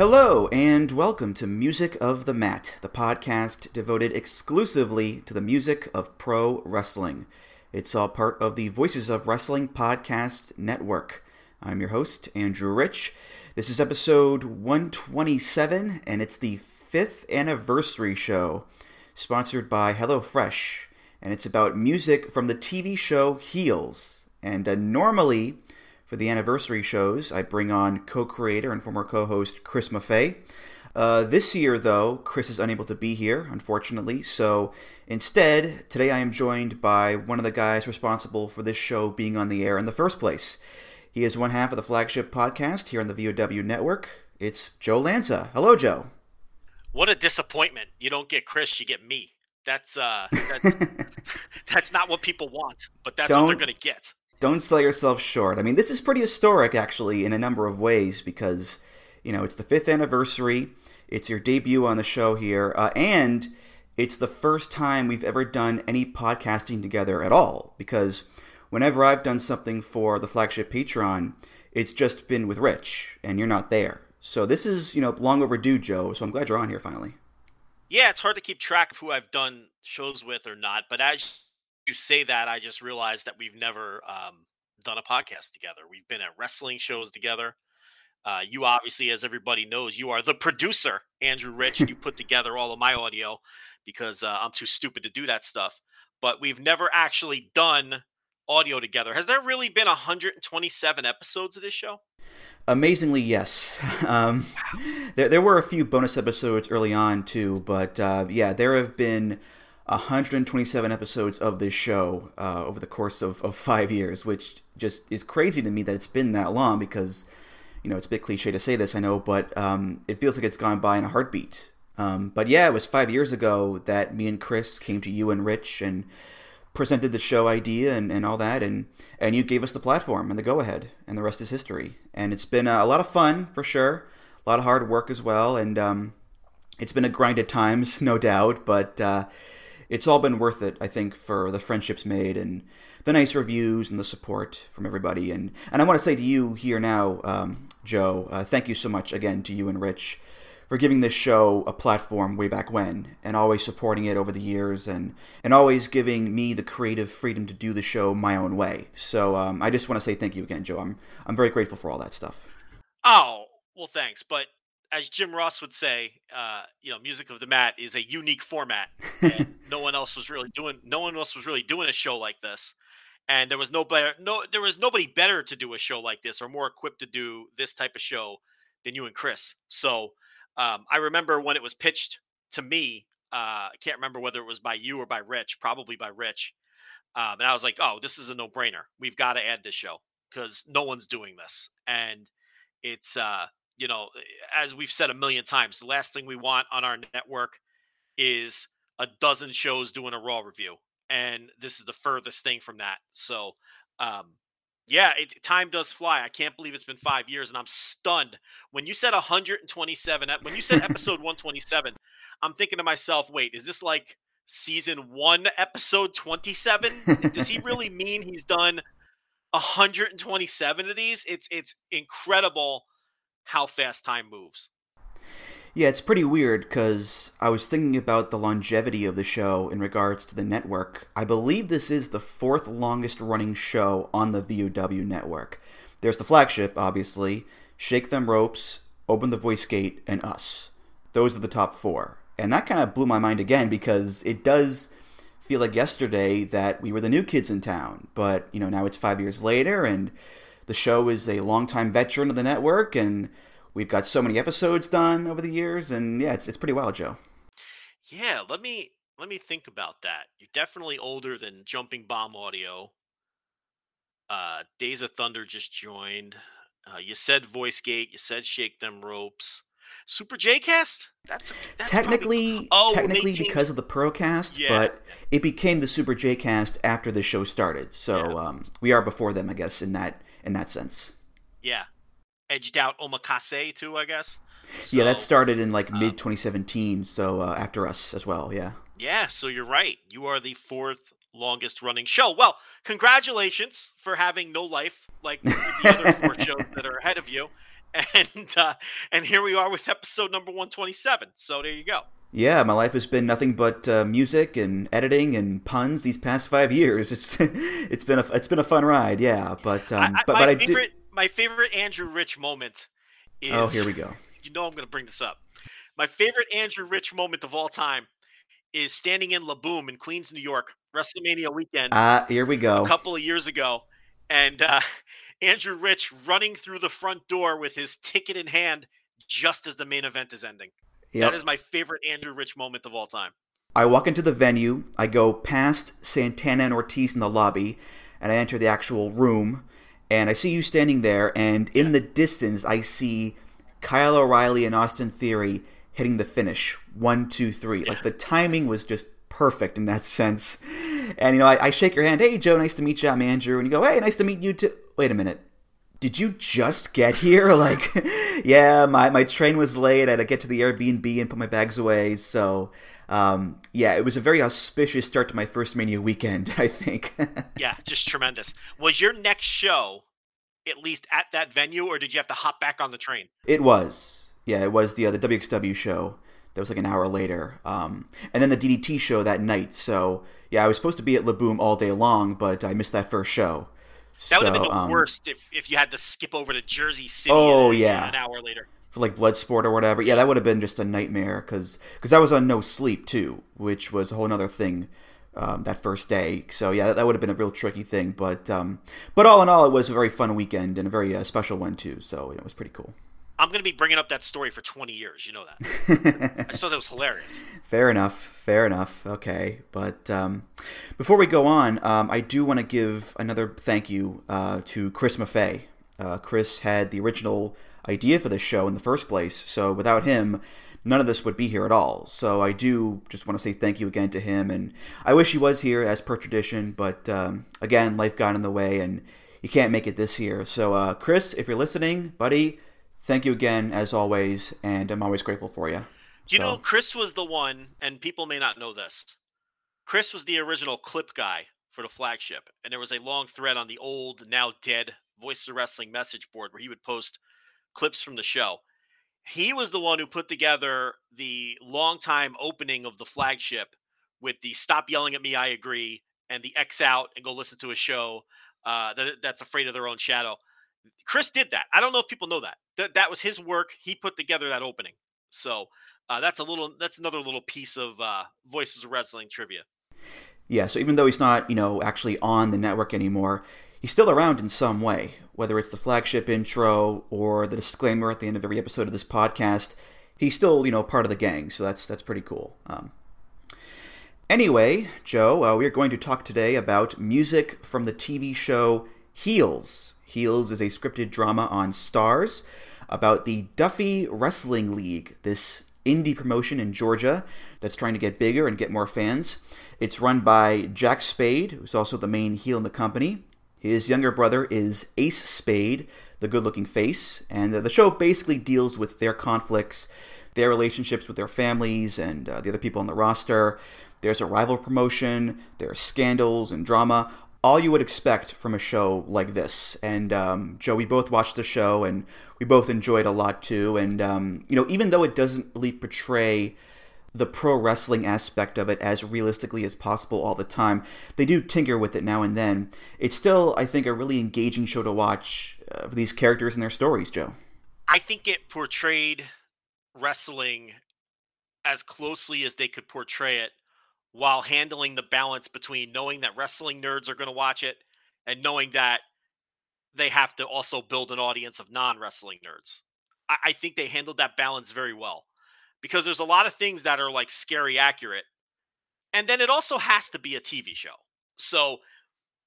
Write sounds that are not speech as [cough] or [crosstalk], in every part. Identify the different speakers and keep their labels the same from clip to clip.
Speaker 1: Hello, and welcome to Music of the Mat, the podcast devoted exclusively to the music of pro wrestling. It's all part of the Voices of Wrestling Podcast Network. I'm your host, Andrew Rich. This is episode 127, and it's the fifth anniversary show, sponsored by HelloFresh. And it's about music from the TV show Heels. And uh, normally, for the anniversary shows, I bring on co creator and former co host Chris Maffei. Uh, this year, though, Chris is unable to be here, unfortunately, so instead, today I am joined by one of the guys responsible for this show being on the air in the first place. He is one half of the flagship podcast here on the VOW network. It's Joe Lanza. Hello, Joe.
Speaker 2: What a disappointment! You don't get Chris, you get me. That's uh, [laughs] that's, that's not what people want, but that's
Speaker 1: Don't-
Speaker 2: what they're gonna get.
Speaker 1: Don't sell yourself short. I mean, this is pretty historic, actually, in a number of ways because, you know, it's the fifth anniversary, it's your debut on the show here, uh, and it's the first time we've ever done any podcasting together at all. Because whenever I've done something for the flagship Patreon, it's just been with Rich, and you're not there. So this is, you know, long overdue, Joe. So I'm glad you're on here finally.
Speaker 2: Yeah, it's hard to keep track of who I've done shows with or not, but as you say that, I just realized that we've never um, done a podcast together. We've been at wrestling shows together. Uh, you obviously, as everybody knows, you are the producer, Andrew Rich, and you put [laughs] together all of my audio because uh, I'm too stupid to do that stuff. But we've never actually done audio together. Has there really been 127 episodes of this show?
Speaker 1: Amazingly, yes. [laughs] Um, there, there were a few bonus episodes early on too, but uh, yeah, there have been 127 episodes of this show uh, over the course of, of five years, which just is crazy to me that it's been that long because, you know, it's a bit cliche to say this, I know, but um, it feels like it's gone by in a heartbeat. Um, but yeah, it was five years ago that me and Chris came to you and Rich and presented the show idea and, and all that and and you gave us the platform and the go ahead and the rest is history and it's been a lot of fun for sure a lot of hard work as well and um, it's been a grind at times [laughs] no doubt but uh, it's all been worth it i think for the friendships made and the nice reviews and the support from everybody and and i want to say to you here now um, joe uh, thank you so much again to you and rich for giving this show a platform way back when and always supporting it over the years and and always giving me the creative freedom to do the show my own way. So um, I just want to say thank you again, Joe. I'm I'm very grateful for all that stuff.
Speaker 2: Oh, well, thanks. But as Jim Ross would say, uh, you know, Music of the Mat is a unique format. And [laughs] no one else was really doing. No one else was really doing a show like this, and there was no better. No, there was nobody better to do a show like this or more equipped to do this type of show than you and Chris. So um, I remember when it was pitched to me. Uh, I can't remember whether it was by you or by Rich. Probably by Rich. Um, and I was like, "Oh, this is a no-brainer. We've got to add this show because no one's doing this." And it's uh you know as we've said a million times the last thing we want on our network is a dozen shows doing a raw review and this is the furthest thing from that. So um yeah it, time does fly. I can't believe it's been five years and i'm stunned. When you said 127 when you said episode [laughs] 127 i'm thinking to myself wait is this like season one episode 27 does he really [laughs] mean he's done 127 of these? It's it's incredible how fast time moves
Speaker 1: Yeah, it's pretty weird because I was thinking about the longevity of the show in regards to the network. I believe this is the fourth longest running show on the VOW network. There's the flagship, obviously, Shake Them Ropes, Open the Voice Gate, and Us. Those are the top four. And that kind of blew my mind again because it does feel like yesterday that we were the new kids in town. But, you know, now it's five years later and the show is a longtime veteran of the network and we've got so many episodes done over the years and yeah, it's it's pretty wild, Joe.
Speaker 2: yeah let me let me think about that you're definitely older than jumping bomb audio uh days of thunder just joined uh, you said voice gate you said shake them ropes Super J Cast. That's, that's
Speaker 1: technically
Speaker 2: probably... oh,
Speaker 1: technically because of the Procast,
Speaker 2: yeah.
Speaker 1: but it became the Super J Cast after the show started. So
Speaker 2: Yeah.
Speaker 1: um, we are before them, I guess, in that in that sense.
Speaker 2: Yeah, edged out Omakase too, I guess.
Speaker 1: yeah, that started in like
Speaker 2: um,
Speaker 1: mid 2017, so uh, after us as well. Yeah.
Speaker 2: Yeah, so you're right. You are the fourth longest running show. Well, congratulations for having no life like the other four [laughs] shows that are ahead of you. And uh, and here we are with episode number 127. So there you go.
Speaker 1: Yeah, my life has been nothing but uh, music and editing and puns these past five years. [laughs] It's it's been a it's been a fun ride, yeah. But um,
Speaker 2: I, I-
Speaker 1: but
Speaker 2: my
Speaker 1: but
Speaker 2: favorite my favorite Andrew Rich moment is
Speaker 1: Oh, here we go. [laughs]
Speaker 2: You know I'm going to bring this up. My favorite Andrew Rich moment of all time is standing in La Boom in Queens, New York, WrestleMania weekend.
Speaker 1: Ah, here we go a
Speaker 2: couple of years ago, and uh, Andrew Rich running through the front door with his ticket in hand just as the main event is ending.
Speaker 1: Yep.
Speaker 2: That is my favorite Andrew Rich moment of all time.
Speaker 1: I walk into the venue. I go past Santana and Ortiz in the lobby, and I enter the actual room. And I see you standing there, and in the distance, I see Kyle O'Reilly and Austin Theory hitting the finish. One, two, three. Like the timing was just perfect in that [laughs] sense. And you know, I, I shake your hand. Hey, Joe, nice to meet you. I'm Andrew. And you go, Hey, nice to meet you too. Wait a minute. Did you just get here? [laughs] Like, yeah, my, my train was late. I had to get to the Airbnb and put my bags away. So, um, yeah, it was a very auspicious start to my first Mania weekend, [laughs] I think. [laughs]
Speaker 2: Yeah, just tremendous. Was your next show at least at that venue, or did you have to hop back on the train?
Speaker 1: it was. Yeah, it was the, uh, the WXW show. That was like an hour later. Um, and then the DDT show that night. So, yeah, I was supposed to be at La Boom all day long, but I missed that first show.
Speaker 2: That would have been the
Speaker 1: um,
Speaker 2: worst if, if you had to skip over to Jersey City.
Speaker 1: Oh, yeah.
Speaker 2: an hour later.
Speaker 1: for like Bloodsport or whatever. Yeah, that would have been just a nightmare because because I was on no sleep too, which was a whole other thing um, that first day. So yeah, that, that would have been a real tricky thing. But um, but all in all, it was a very fun weekend and a very uh, special one too. So it was pretty cool.
Speaker 2: I'm going to be bringing up that story for 20 years. You know that. I just thought that was hilarious. [laughs]
Speaker 1: Fair enough. Fair enough. Okay. But um, before we go on, um, I do want to give another thank you uh, to Chris Maffei. Uh, Chris had the original idea for this show in the first place, so without him, none of this would be here at all. So I do just want to say thank you again to him, and I wish he was here as per tradition, but um, again, life got in the way, and you can't make it this year. So, uh, Chris, if you're listening, buddy, thank you again as always, and I'm always grateful for you.
Speaker 2: You
Speaker 1: So-
Speaker 2: know, Chris was the one, and people may not know this. Chris was the original clip guy for the flagship, and there was a long thread on the old, now dead Voice of Wrestling message board where he would post clips from the show. He was the one who put together the long time opening of the flagship with the "Stop yelling at me, I agree" and the X out and go listen to a show uh, that that's afraid of their own shadow. Chris did that. I don't know if people know that. That that was his work. He put together that opening. So uh, that's a little. That's another little piece of uh, Voices of Wrestling trivia.
Speaker 1: Yeah, so even though he's not, you know, actually on the network anymore, he's still around in some way. Whether it's the flagship intro or the disclaimer at the end of every episode of this podcast, he's still, you know, part of the gang. So that's that's pretty cool. Um, anyway, Joe, uh, we are going to talk today about music from the TV show Heels. Heels is a scripted drama on Starz about the Duffy Wrestling League, this indie promotion in Georgia that's trying to get bigger and get more fans. It's run by Jack Spade, who's also the main heel in the company. His younger brother is Ace Spade, the good looking face, and uh, the show basically deals with their conflicts, their relationships with their families, and uh, the other people on the roster. There's a rival promotion, there are scandals and drama, all you would expect from a show like this. And um, Joe, we both watched the show and we both enjoyed a lot too. And um, you know, even though it doesn't really portray the pro wrestling aspect of it as realistically as possible all the time, they do tinker with it now and then. It's still, I think, a really engaging show to watch uh, for these characters and their stories, Joe.
Speaker 2: I think it portrayed wrestling as closely as they could portray it while handling the balance between knowing that wrestling nerds are going to watch it and knowing that they have to also build an audience of non wrestling nerds. I, I think they handled that balance very well because there's a lot of things that are like scary accurate. And then it also has to be a TV show. So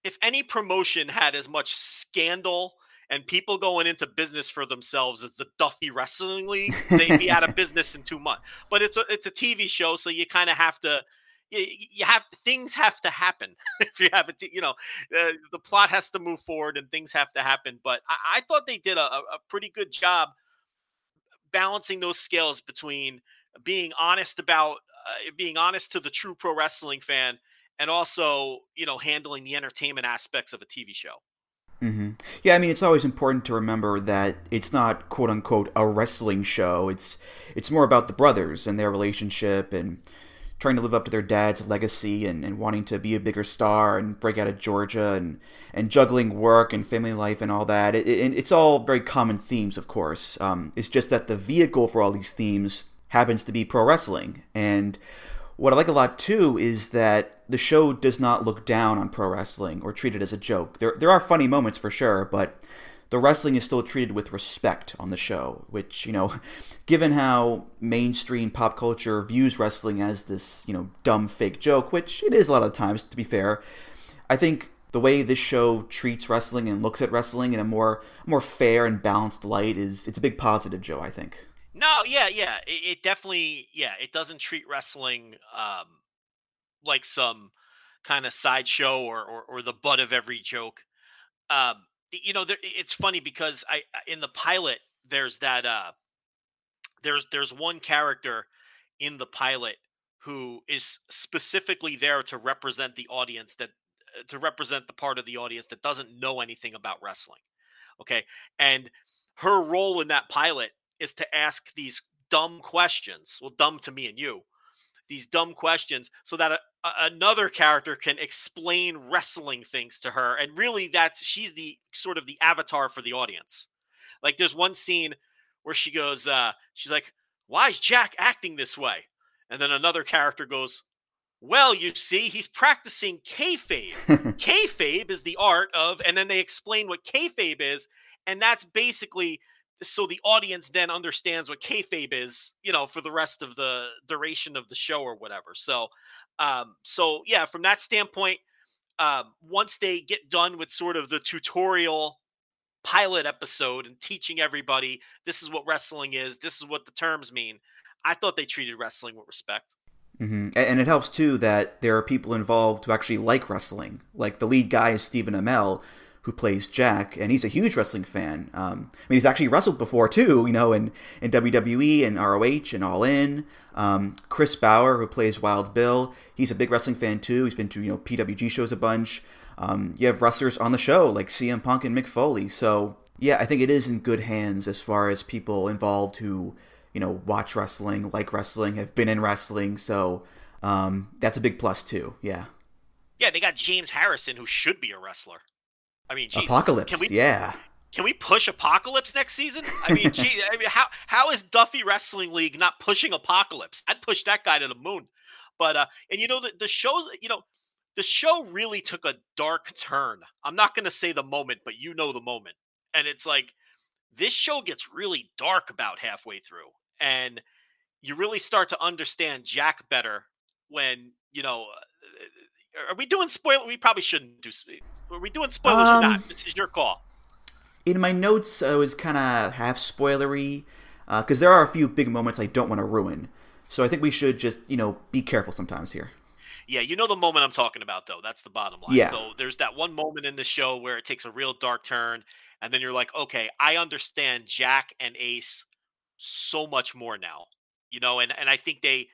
Speaker 2: if any promotion had as much scandal and people going into business for themselves as the Duffy Wrestling League, they'd be out of [laughs] business in two months. But it's a it's a TV show, so you kind of have to. You, you have things have to happen [laughs] if you have a t- you know uh, the plot has to move forward and things have to happen but i, I thought they did a, a pretty good job balancing those scales between being honest about uh, being honest to the true pro wrestling fan and also you know handling the entertainment aspects of a tv show
Speaker 1: Mm-hmm. Yeah, I mean, it's always important to remember that it's not "quote unquote" a wrestling show. It's it's more about the brothers and their relationship and trying to live up to their dad's legacy and, and wanting to be a bigger star and break out of Georgia and and juggling work and family life and all that. It, it, it's all very common themes, of course. Um, it's just that the vehicle for all these themes happens to be pro wrestling and what I like a lot too is that the show does not look down on pro wrestling or treat it as a joke. There, there are funny moments for sure, but the wrestling is still treated with respect on the show, which, you know, [laughs] given how mainstream pop culture views wrestling as this, you know, dumb fake joke, which it is a lot of times, to be fair, I think the way this show treats wrestling and looks at wrestling in a more more fair and balanced light is it's a big positive, Joe, I think.
Speaker 2: No, yeah, yeah. It, it, definitely, yeah, it doesn't treat wrestling um, like some kind of sideshow or, or or the butt of every joke. Um, you know, there, it's funny because I in the pilot there's that uh, there's there's one character in the pilot who is specifically there to represent the audience that uh, to represent the part of the audience that doesn't know anything about wrestling. Okay, and her role in that pilot is to ask these dumb questions. Well, dumb to me and you, these dumb questions, so that a, a, another character can explain wrestling things to her. And really, that's she's the sort of the avatar for the audience. Like, there's one scene where she goes, uh, she's like, "Why is Jack acting this way?" And then another character goes, well, you see, he's practicing kayfabe. [laughs] kayfabe is the art of, and then they explain what kayfabe is, and that's basically so the audience then understands what kayfabe is, you know, for the rest of the duration of the show or whatever. So, um, so yeah, from that standpoint, um, once they get done with sort of the tutorial pilot episode and teaching everybody this is what wrestling is, this is what the terms mean, I thought they treated wrestling with respect.
Speaker 1: Mm-hmm. And it helps too that there are people involved who actually like wrestling. Like the lead guy is Stephen Amell, who plays Jack, and he's a huge wrestling fan. Um, I mean, he's actually wrestled before too, you know, in, in WWE and ROH and All In. Um, Chris Bauer, who plays Wild Bill, he's a big wrestling fan too. He's been to you know PWG shows a bunch. Um, you have wrestlers on the show like CM Punk and Mick Foley. So yeah, I think it is in good hands as far as people involved who you know watch wrestling, like wrestling, have been in wrestling. So um, that's a big plus too. Yeah.
Speaker 2: Yeah, they got James Harrison, who should be a wrestler. I mean, geez,
Speaker 1: Apocalypse. We, yeah.
Speaker 2: Can we push Apocalypse next season? I mean, [laughs] gee, I mean, how how is Duffy Wrestling League not pushing Apocalypse? I'd push that guy to the moon. But uh, and you know the the shows, you know, the show really took a dark turn. I'm not going to say the moment, but you know the moment. And it's like this show gets really dark about halfway through, and you really start to understand Jack better when you know. Are we doing spoiler? We probably shouldn't do. Are we doing spoilers um, or not? This is your call.
Speaker 1: In my notes, I was kind of half spoilery because uh, there are a few big moments I don't want to ruin. So I think we should just, you know, be careful sometimes here.
Speaker 2: Yeah, you know the moment I'm talking about, though. That's the bottom line. Yeah. So there's that one moment in the show where it takes a real dark turn, and then you're like, okay, I understand Jack and Ace so much more now. You know, and and I think they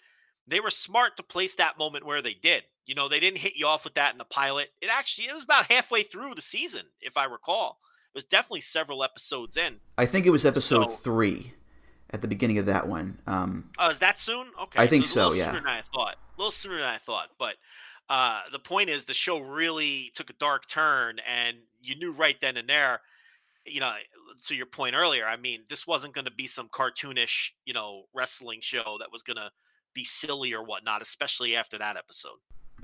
Speaker 2: they were smart to place that moment where they did. You know, they didn't hit you off with that in the pilot. It actually it was about halfway through the season, if I recall. It was definitely several episodes in.
Speaker 1: I think it was episode so, three at the beginning of that one. Um,
Speaker 2: oh, is that soon? Okay,
Speaker 1: I think so. yeah,
Speaker 2: sooner than I thought. A little sooner than I thought, but uh, the point is, the show really took a dark turn, and you knew right then and there. You know, to your point earlier, I mean, this wasn't going to be some cartoonish, you know, wrestling show that was going to be silly or whatnot, especially after that episode.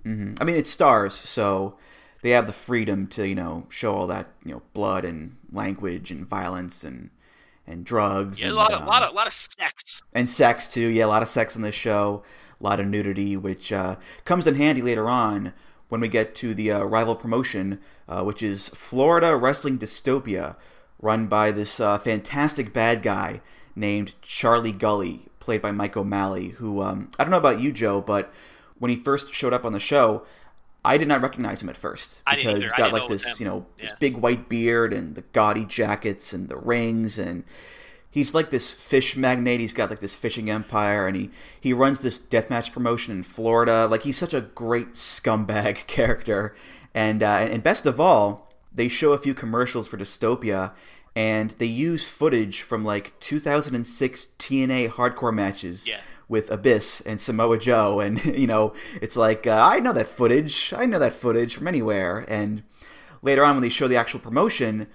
Speaker 1: Mm-hmm. I mean, it's Starz, so they have the freedom to you know show all that you know blood and language and violence and and drugs.
Speaker 2: Yeah,
Speaker 1: and,
Speaker 2: a lot of um, lot of lot of sex
Speaker 1: and sex too. Yeah, a lot of sex in this show, a lot of nudity, which uh, comes in handy later on when we get to the uh, rival promotion, uh, which is Florida Wrestling Dystopia, run by this uh, fantastic bad guy named Charlie Gully, played by Mike O'Malley, who um, I don't know about you, Joe, but when he first showed up on the show, I did not recognize him at first because he's got like
Speaker 2: know it was
Speaker 1: this, you know, this big white beard and the gaudy jackets and the rings and he's like this fish magnate. He's got like this fishing empire and he he runs this deathmatch promotion in Florida. Like he's such a great scumbag [laughs] character. And uh, and best of all, they show a few commercials for Dystopia and they use footage from like 2006 TNA hardcore matches
Speaker 2: Yeah.
Speaker 1: With Abyss and Samoa Joe, and [laughs] you know, it's like uh, I know that footage. I know that footage from anywhere. And later on, when they show the actual promotion,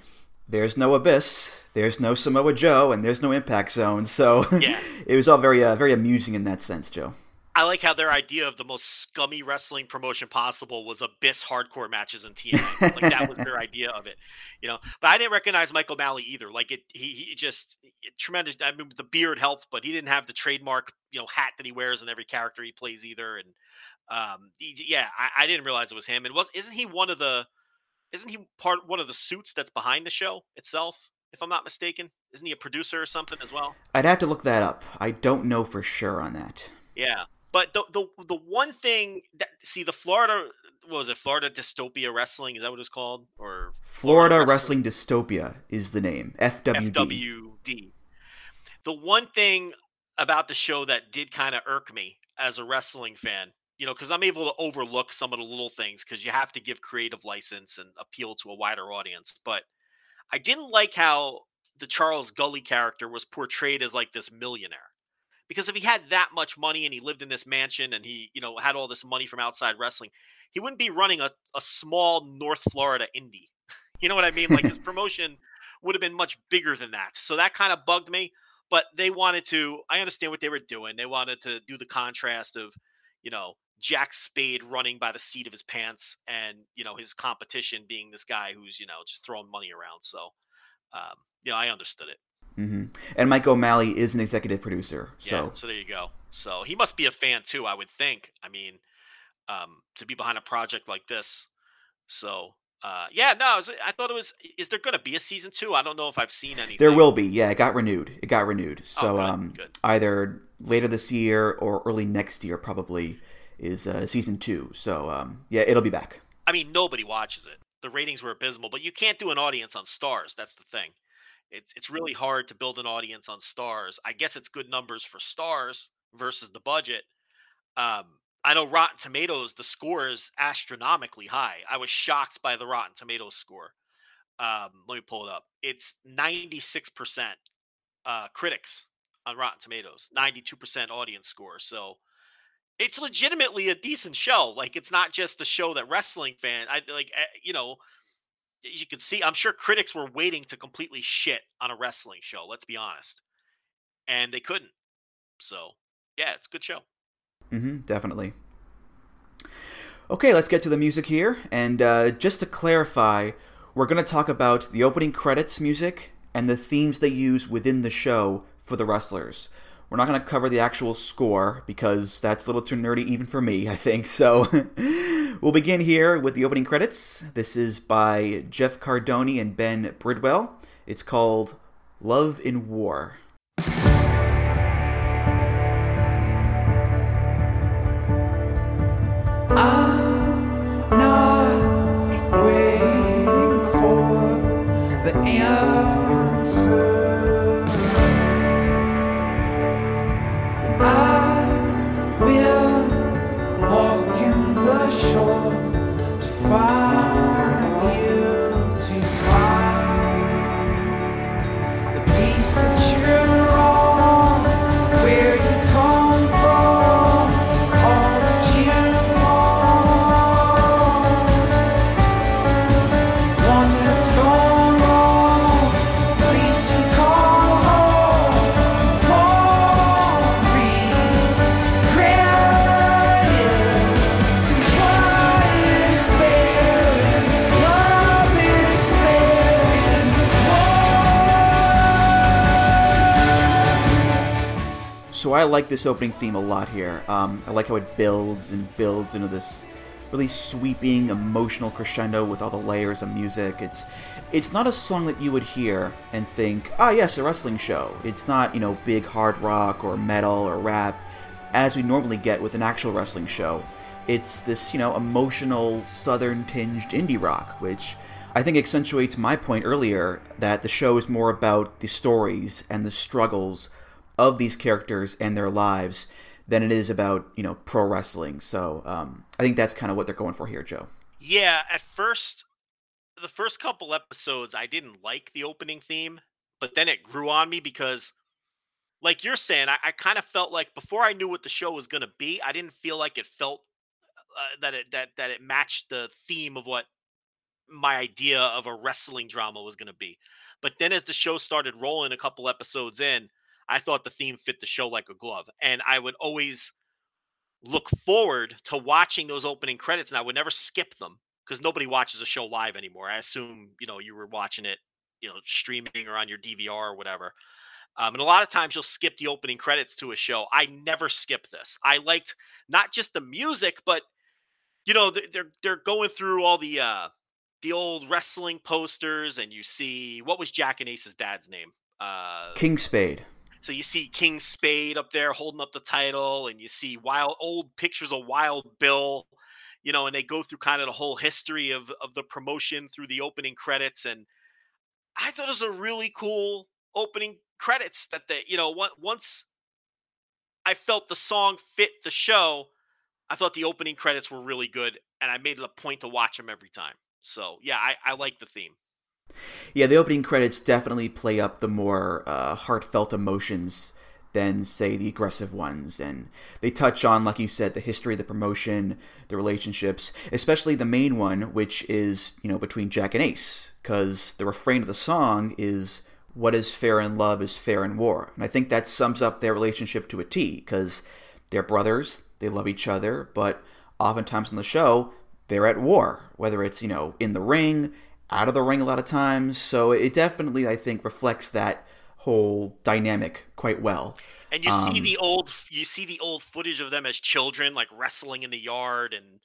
Speaker 1: there's no Abyss, there's no Samoa Joe, and there's no Impact Zone. So [laughs]
Speaker 2: Yeah.
Speaker 1: it was all very, uh, very amusing in that sense, Joe.
Speaker 2: I like how their idea of the most scummy wrestling promotion possible was abyss hardcore matches in TNA. like that was their [laughs] idea of it, you know. But I didn't recognize Mike O'Malley either. Like it, he, he just it- tremendous. I mean, the beard helped, but he didn't have the trademark, you know, hat that he wears in every character he plays either. And um, he- yeah, I, I didn't realize it was him. And was isn't he one of the? Isn't he part one of the suits that's behind the show itself? If I'm not mistaken, isn't he a producer or something as well?
Speaker 1: I'd have to look that up. I don't know for sure on that.
Speaker 2: Yeah, but the the the one thing that see the Florida what was it Florida Dystopia Wrestling is that what it's called or
Speaker 1: Florida Wrestling Dystopia is the name. FWD.
Speaker 2: FWD. The one thing about the show that did kind of irk me as a wrestling fan, you know, because I'm able to overlook some of the little things because you have to give creative license and appeal to a wider audience. But I didn't like how the Charles Gully character was portrayed as like this millionaire. Because if he had that much money and he lived in this mansion and he, you know, had all this money from outside wrestling, he wouldn't be running a, a small North Florida indie. [laughs] You know what I mean? Like his [laughs] promotion would have been much bigger than that. So that kind of bugged me. But they wanted to, I understand what they were doing. They wanted to do the contrast of, you know, Jack Spade running by the seat of his pants and, you know, his competition being this guy who's, you know, just throwing money around. So, um, you know, I understood it.
Speaker 1: Hmm And Mike O'Malley is an executive producer.
Speaker 2: Yeah.
Speaker 1: So
Speaker 2: So there you go. So he must be a fan too, I would think. I mean, um, to be behind a project like this. So, uh, yeah, no, I, was, I thought it was. Is there going to be a season two? I don't know if I've seen anything.
Speaker 1: There will be. Yeah, it got renewed. It got renewed. So
Speaker 2: good,
Speaker 1: um,
Speaker 2: good.
Speaker 1: either later this year or early next year probably is uh, season two. So um, yeah, it'll be back.
Speaker 2: I mean, nobody watches it. The ratings were abysmal, but you can't do an audience on Starz. That's the thing. It's it's really hard to build an audience on Starz. I guess it's good numbers for Starz versus the budget. Um, I know Rotten Tomatoes, the score is astronomically high. I was shocked by the Rotten Tomatoes score. Um, let me pull it up. It's 96% uh, critics on Rotten Tomatoes, 92% audience score. So it's legitimately a decent show. Like it's not just a show that wrestling fan. I like eh, you know, you can see. I'm sure critics were waiting to completely shit on a wrestling show. Let's be honest, and they couldn't. So yeah, it's a good show.
Speaker 1: Mm-hmm, definitely. Okay, let's get to the music here. And uh, just to clarify, we're going to talk about the opening credits music and the themes they use within the show for the wrestlers. We're not going to cover the actual score because that's a little too nerdy even for me, I think. [laughs] So we'll begin here with the opening credits. This is by Jeff Cardoni and Ben Bridwell. It's called Love in War.
Speaker 3: I
Speaker 1: like this opening theme a lot here. Um, I like how it builds and builds into this really sweeping, emotional crescendo with all the layers of music. It's it's not a song that you would hear and think, ah, yes, a wrestling show. It's not, you know, big hard rock or metal or rap as we normally get with an actual wrestling show. It's this, you know, emotional, southern tinged indie rock, which I think accentuates my point earlier that the show is more about the stories and the struggles of these characters and their lives than it is about, you know, pro wrestling. So um, I think that's kind of what they're going for here, Joe.
Speaker 2: Yeah, at first, the first couple episodes, I didn't like the opening theme, but then it grew on me because, like you're saying, I, I kind of felt like before I knew what the show was going to be, I didn't feel like it felt uh, that it that that it matched the theme of what my idea of a wrestling drama was going to be. But then as the show started rolling a couple episodes in, I thought the theme fit the show like a glove. And I would always look forward to watching those opening credits and I would never skip them because nobody watches a show live anymore. I assume, you know, you were watching it, you know, streaming or on your DVR or whatever. Um, and a lot of times you'll skip the opening credits to a show. I never skip this. I liked not just the music, but you know, they're they're going through all the uh the old wrestling posters and you see what was Jack and Ace's dad's name? Uh
Speaker 1: King Spade.
Speaker 2: So you see King Spade up there holding up the title, and you see wild old pictures of Wild Bill, you know, and they go through kind of the whole history of of the promotion through the opening credits. And I thought it was a really cool opening credits that they, you know, once I felt the song fit the show, I thought the opening credits were really good, and I made it a point to watch them every time. So yeah, I, I like the theme.
Speaker 1: Yeah, the opening credits definitely play up the more uh, heartfelt emotions than, say, the aggressive ones. And they touch on, like you said, the history of the promotion, the relationships, especially the main one, which is, you know, between Jack and Ace. Because the refrain of the song is, What is fair in love is fair in war. And I think that sums up their relationship to a T, because they're brothers, they love each other, but oftentimes on the show, they're at war, whether it's, you know, in the ring, out of the ring a lot of times. So it definitely, I think, reflects that whole dynamic quite well.
Speaker 2: And you see
Speaker 1: Um,
Speaker 2: the old you see the old footage of them as children, like wrestling in the yard and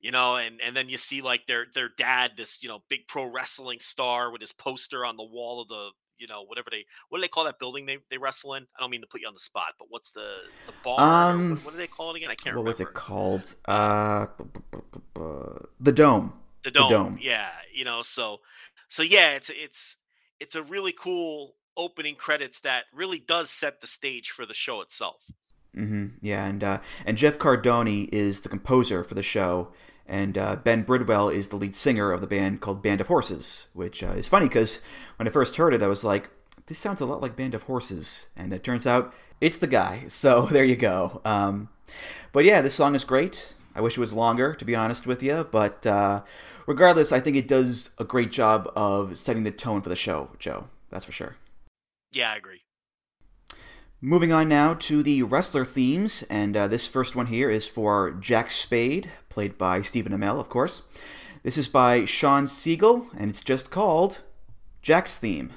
Speaker 2: you know, and and then you see like their their dad, this, you know, big pro wrestling star with his poster on the wall of the you know, whatever they what do they call that building they, they wrestle in? I don't mean to put you on the spot, but what's the the barn?
Speaker 1: Um,
Speaker 2: what, what do they call it again? I can't
Speaker 1: what
Speaker 2: remember.
Speaker 1: was it called? Uh, bu- bu- bu- bu- bu- the Dome.
Speaker 2: the. Dome. Yeah, you know, so so yeah, it's it's it's a really cool opening credits that really does set the stage for the show itself.
Speaker 1: Mm-hmm. Yeah, and uh, and Jeff Cardoni is the composer for the show, and uh, Ben Bridwell is the lead singer of the band called Band of Horses, which uh, is funny because when I first heard it, I was like, "This sounds a lot like Band of Horses," and it turns out it's the guy. [laughs] So there you go. Um, but yeah, this song is great. I wish it was longer, to be honest with you, but uh, regardless, I think it does a great job of setting the tone for the show, Joe. That's for sure.
Speaker 2: Yeah, I agree.
Speaker 1: Moving on now to the wrestler themes, and uh, this first one here is for Jack Spade, played by Stephen Amell, of course. This is by Sean Siegel, and it's just called Jack's Theme.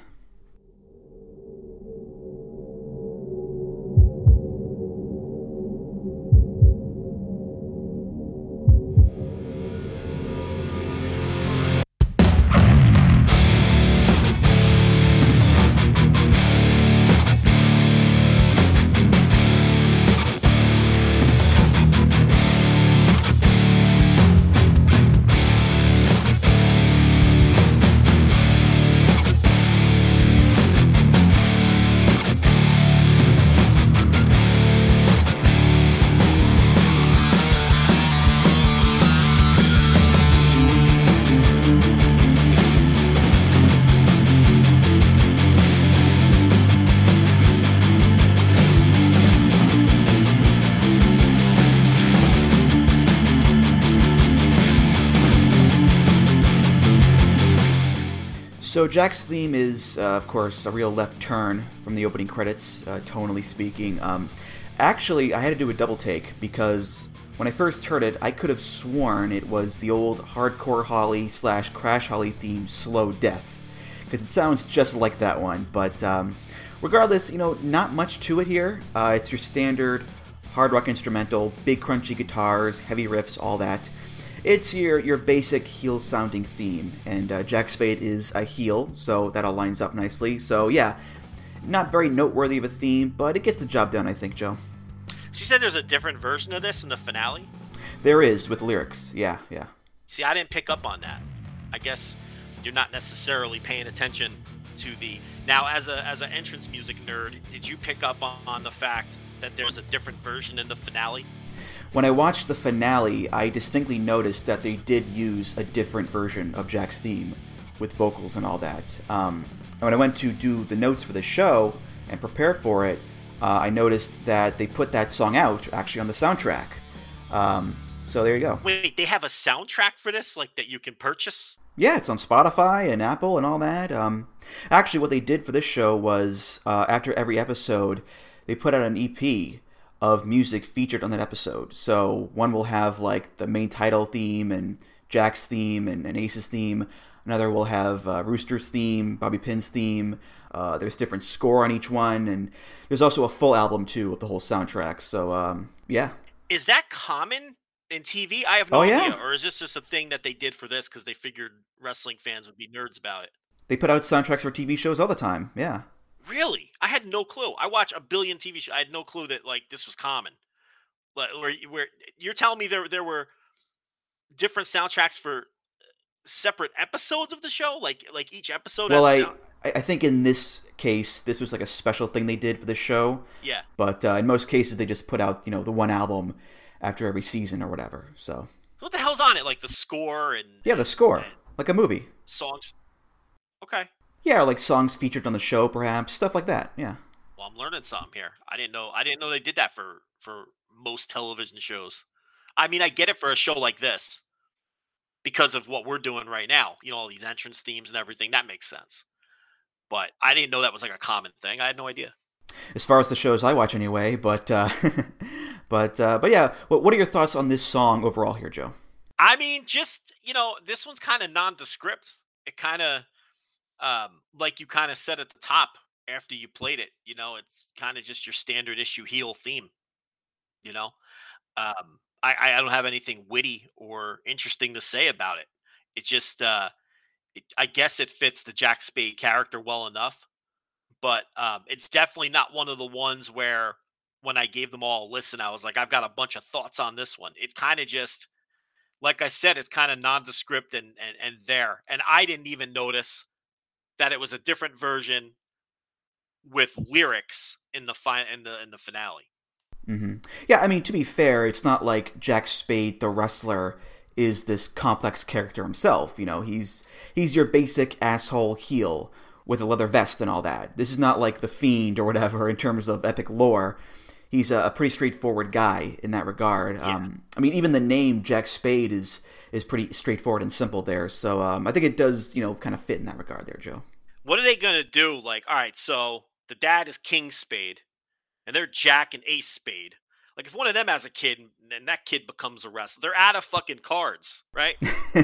Speaker 1: So Jack's theme is, uh, of course, a real left turn from the opening credits, uh, tonally speaking. Um, actually, I had to do a double take because when I first heard it, I could have sworn it was the old hardcore Holly slash Crash Holly theme, Slow Death, because it sounds just like that one. But um, regardless, you know, not much to it here. Uh, it's your standard hard rock instrumental, big crunchy guitars, heavy riffs, all that. It's your your basic heel sounding theme, and uh, Jack Spade is a heel, so that all lines up nicely. So yeah, not very noteworthy of a theme, but it gets the job done, I think, Joe.
Speaker 2: She said there's a different version of this in the finale.
Speaker 1: There is with lyrics, yeah, yeah.
Speaker 2: See, I didn't pick up on that. I guess you're not necessarily paying attention to the now as a as an entrance music nerd. Did you pick up on, on the fact that there's a different version in the finale?
Speaker 1: When I watched the finale, I distinctly noticed that they did use a different version of Jack's theme with vocals and all that. Um, and when I went to do the notes for the show and prepare for it, uh, I noticed that they put that song out actually on the soundtrack. Um, so there you go.
Speaker 2: Wait, they have a soundtrack for this, like that you can purchase?
Speaker 1: Yeah, it's on Spotify and Apple and all that. Um, actually, what they did for this show was uh, after every episode, they put out an EP of music featured on that episode. So one will have like the main title theme and Jack's theme and, and Ace's theme. Another will have uh, Rooster's theme, Bobby Pin's theme. Uh, there's different score on each one, and there's also a full album too of the whole soundtrack. So um, yeah,
Speaker 2: Is that common in TV? I have no
Speaker 1: Oh,
Speaker 2: idea.
Speaker 1: yeah.
Speaker 2: Or is this just a thing that they did for this because they figured wrestling fans would be nerds about it?
Speaker 1: they put out soundtracks for TV shows all the time. Yeah.
Speaker 2: Really? I had no clue. I watch a billion TV shows. I had no clue that like this was common. Like, where, where you're telling me there there were different soundtracks for separate episodes of the show, like like each episode.
Speaker 1: Well, I
Speaker 2: sound-
Speaker 1: I I think in this case, this was like a special thing they did for the show.
Speaker 2: yeah.
Speaker 1: But uh, in most cases, they just put out you know the one album after every season or whatever. So
Speaker 2: What the hell's on it? Like the score and
Speaker 1: yeah, the score like a movie.
Speaker 2: songs. Okay.
Speaker 1: Yeah, or like songs featured on the show, perhaps stuff like that. Yeah.
Speaker 2: Well, I'm learning something here. I didn't know. I didn't know they did that for for most television shows. I mean, I get it for a show like this because of what we're doing right now. You know, all these entrance themes and everything. That makes sense. But I didn't know that was like a common thing. I had no idea.
Speaker 1: As far as the shows I watch, anyway. But uh, [laughs] but uh, but yeah, what what are your thoughts on this song overall here, Joe?
Speaker 2: I mean, just you know, this one's kind of nondescript. It kind of, um, like you kind of said at the top after you played it. You know, it's kind of just your standard issue heel theme. You know, um, I I don't have anything witty or interesting to say about it. It just, uh, it, I guess it fits the Jack Spade character well enough, but um, it's definitely not one of the ones where when I gave them all a listen, I was like, I've got a bunch of thoughts on this one. It kind of just like I said, it's kind of nondescript and, and and there. And I didn't even notice that it was a different version with lyrics in the fi- in the in the finale.
Speaker 1: hmm Yeah, I mean to be fair, it's not like Jack Spade, the wrestler, is this complex character himself. You know, he's he's your basic asshole heel with a leather vest and all that. This is not like the Fiend or whatever in terms of epic lore. He's a, pretty straightforward guy in that regard. Um, I mean, even the name Jack Spade is is pretty straightforward and simple there. So um, I think it does, you know, kind of fit in that regard there, Joe.
Speaker 2: What are they gonna do? Like, all right, so the dad is King Spade, and they're Jack and Ace Spade. Like, if one of them has a kid and and that kid becomes a wrestler, they're out of fucking cards, right?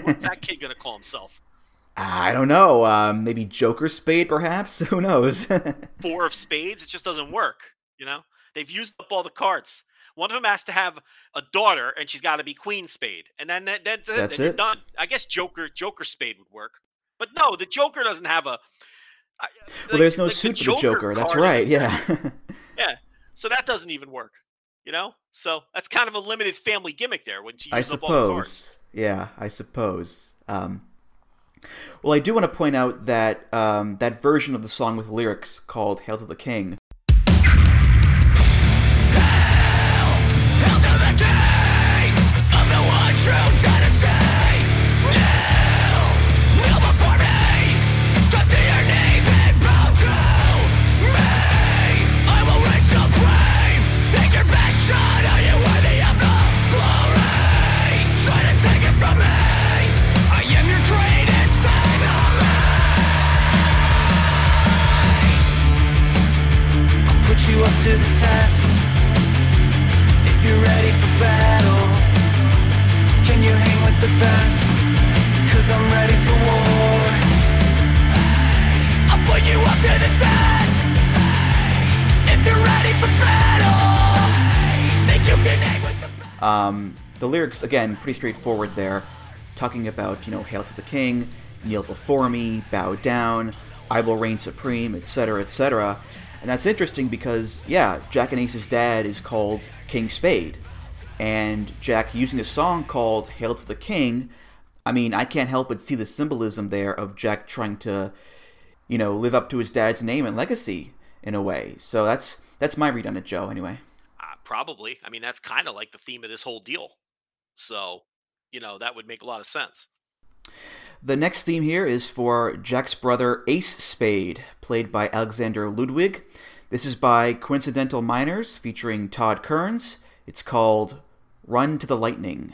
Speaker 2: What's that kid gonna call himself? [laughs]
Speaker 1: I don't know. Um, maybe Joker Spade, perhaps. [laughs] Who knows? [laughs]
Speaker 2: four of spades. It just doesn't work. You know, they've used up all the cards. One of them has to have a daughter, and she's got to be Queen Spade, and then that, that's it.
Speaker 1: That's it.
Speaker 2: done. I guess Joker Joker Spade would work, but no, the Joker doesn't have a. I-
Speaker 1: well,
Speaker 2: like-
Speaker 1: there's no
Speaker 2: like the
Speaker 1: suit for the Joker. That's right. Yeah. [laughs]
Speaker 2: yeah. So that doesn't even work. You know, so that's kind of a limited family gimmick there when you
Speaker 1: I
Speaker 2: use up all the cards.
Speaker 1: suppose. Yeah, I suppose. Um, well, I do want to point out that um, that version of the song with lyrics called "Hail to the King." Lyrics again pretty straightforward there, talking about you know hail to the king, kneel before me, bow down, I will reign supreme, etc., etc. And that's interesting because yeah, Jack and Ace's dad is called King Spade, and Jack using a song called "Hail to the King." I mean, I can't help but see the symbolism there of Jack trying to, you know, live up to his dad's name and legacy in a way. So that's that's my read on it, Joe. Anyway.
Speaker 2: Uh, probably. I mean, that's kind of like the theme of this whole deal. So, you know, that would make a lot of sense.
Speaker 1: The next theme here is for Jack's brother Ace Spade, played by Alexander Ludwig. This is by Coincidental Miners, featuring Todd Kerns. It's called Run to the Lightning.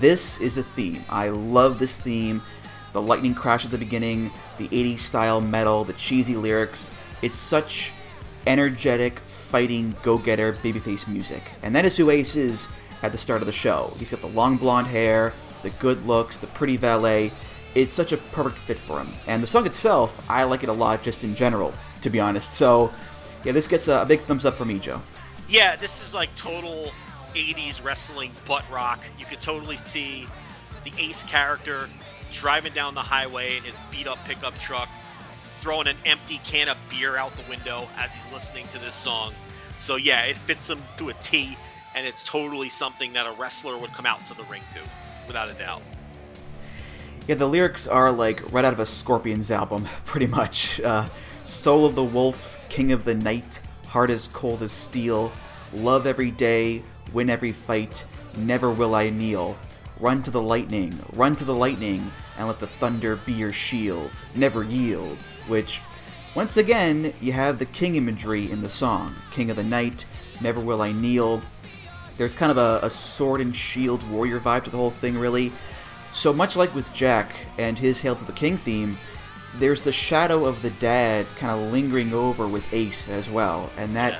Speaker 1: This is a theme. I love this theme. The lightning crash at the beginning, the 80s style metal, the cheesy lyrics. It's such energetic, fighting, go getter, babyface music. And that is who Ace is at the start of the show. He's got the long blonde hair, the good looks, the pretty valet. It's such a perfect fit for him. And the song itself, I like it a lot just in general, to be honest. So, yeah, this gets a, big thumbs up for me, Joe.
Speaker 2: Yeah, this is like total 80s wrestling butt rock. You could totally see the Ace character driving down the highway in his beat up pickup truck, throwing an empty can of beer out the window as he's listening to this song. So, yeah, it fits him to a T, and it's totally something that a wrestler would come out to the ring to, without a doubt.
Speaker 1: Yeah, the lyrics are like right out of a Scorpions album, [laughs] pretty much. Uh, Soul of the wolf, king of the night, heart as cold as steel, love every day, win every fight, never will I kneel. Run to the lightning, run to the lightning, and let the thunder be your shield, never yield. Which, once again, you have the king imagery in the song. King of the night, never will I kneel. There's kind of a, a sword and shield warrior vibe to the whole thing, really. So much like with Jack and his Hail to the King theme, there's the shadow of the dad kind of lingering over with Ace as well, and that
Speaker 2: Yeah.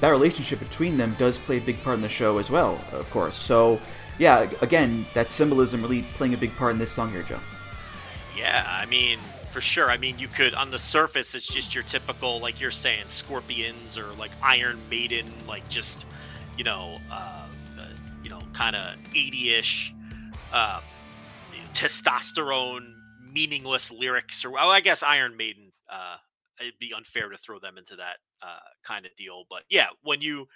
Speaker 1: That relationship between them does play a big part in the show as well, of course. So yeah, again, that symbolism really playing a big part in this song here, Joe.
Speaker 2: Yeah, I mean, for sure. I mean, you could on the surface, it's just your typical, like you're saying, Scorpions or like Iron Maiden, like just you know, uh, you know, kind of 80ish uh, testosterone, meaningless lyrics, or well, I guess Iron Maiden. Uh, it'd be unfair to throw them into that uh, kind of deal, but yeah, when you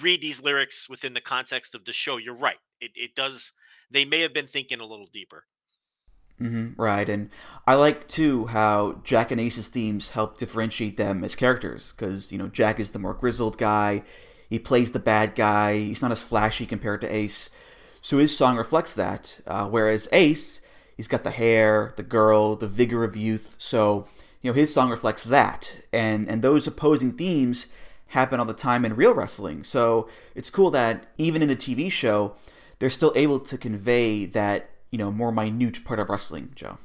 Speaker 2: read these lyrics within the context of the show, you're right. It, it does. They may have been thinking a little deeper.
Speaker 1: hmm right, and I like too how Jack and Ace's themes help differentiate them as characters, because you know Jack is the more grizzled guy, he plays the bad guy, he's not as flashy compared to Ace, so his song reflects that. Uh, whereas Ace, he's got the hair, the girl, the vigor of youth, so you know his song reflects that, and and those opposing themes happen all the time in real wrestling. So it's cool that even in a TV show, they're still able to convey that you know more minute part of wrestling, Joe.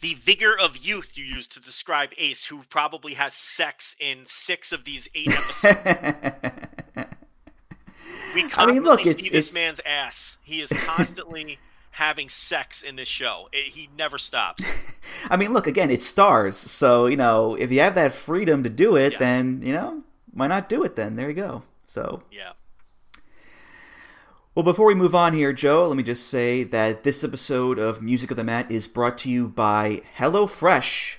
Speaker 2: the vigor of youth you use to describe Ace, who probably has sex in six of these eight episodes. [laughs] We
Speaker 1: I
Speaker 2: constantly
Speaker 1: mean, look,
Speaker 2: see
Speaker 1: it's-
Speaker 2: this
Speaker 1: it's-
Speaker 2: man's ass. He is constantly having sex in this show. It- he never stops. [laughs]
Speaker 1: I mean, look again, it's Starz, so you know if you have that freedom to do it,
Speaker 2: Yes.
Speaker 1: then you know why not do it? Then there you go. So
Speaker 2: Yeah.
Speaker 1: Well, before we move on here, Joe, let me just say that this episode of Music of the Mat is brought to you by HelloFresh.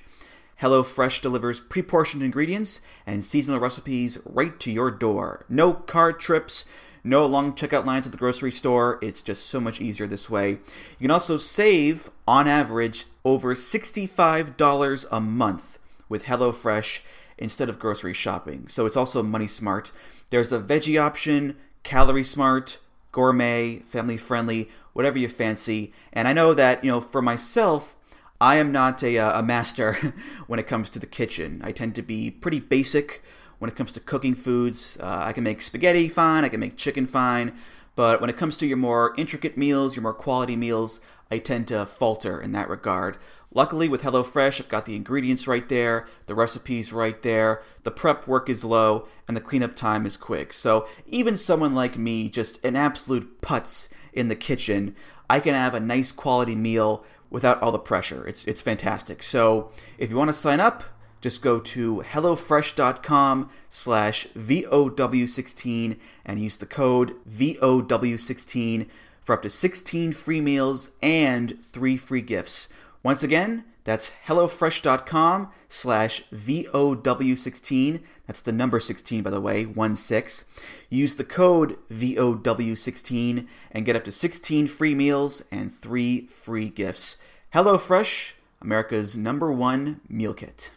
Speaker 1: HelloFresh delivers pre portioned ingredients and seasonal recipes right to your door. No car trips, no long checkout lines at the grocery store. It's just so much easier this way. You can also save, on average, over $65 a month with HelloFresh instead of grocery shopping. So it's also money smart. There's a veggie option, calorie smart, gourmet, family friendly, whatever you fancy. And I know that, you know, for myself, I am not a, uh, a master [laughs] when it comes to the kitchen. I tend to be pretty basic when it comes to cooking foods. Uh, I can make spaghetti fine, I can make chicken fine, but when it comes to your more intricate meals, your more quality meals, I tend to falter in that regard. Luckily, with HelloFresh, I've got the ingredients right there, the recipes right there, the prep work is low, and the cleanup time is quick. So, even someone like me, just an absolute putz in the kitchen, I can have a nice quality meal without all the pressure. It's, it's fantastic. So, if you want to sign up, just go to hellofresh.com slash VOW16 and use the code VOW16 for up to 16 free meals and 3 free gifts. Once again, that's hellofresh.com slash VOW16. That's the number 16, by the way, 1 6. Use the code VOW16 and get up to 16 free meals and 3 free gifts. HelloFresh, America's number one meal kit.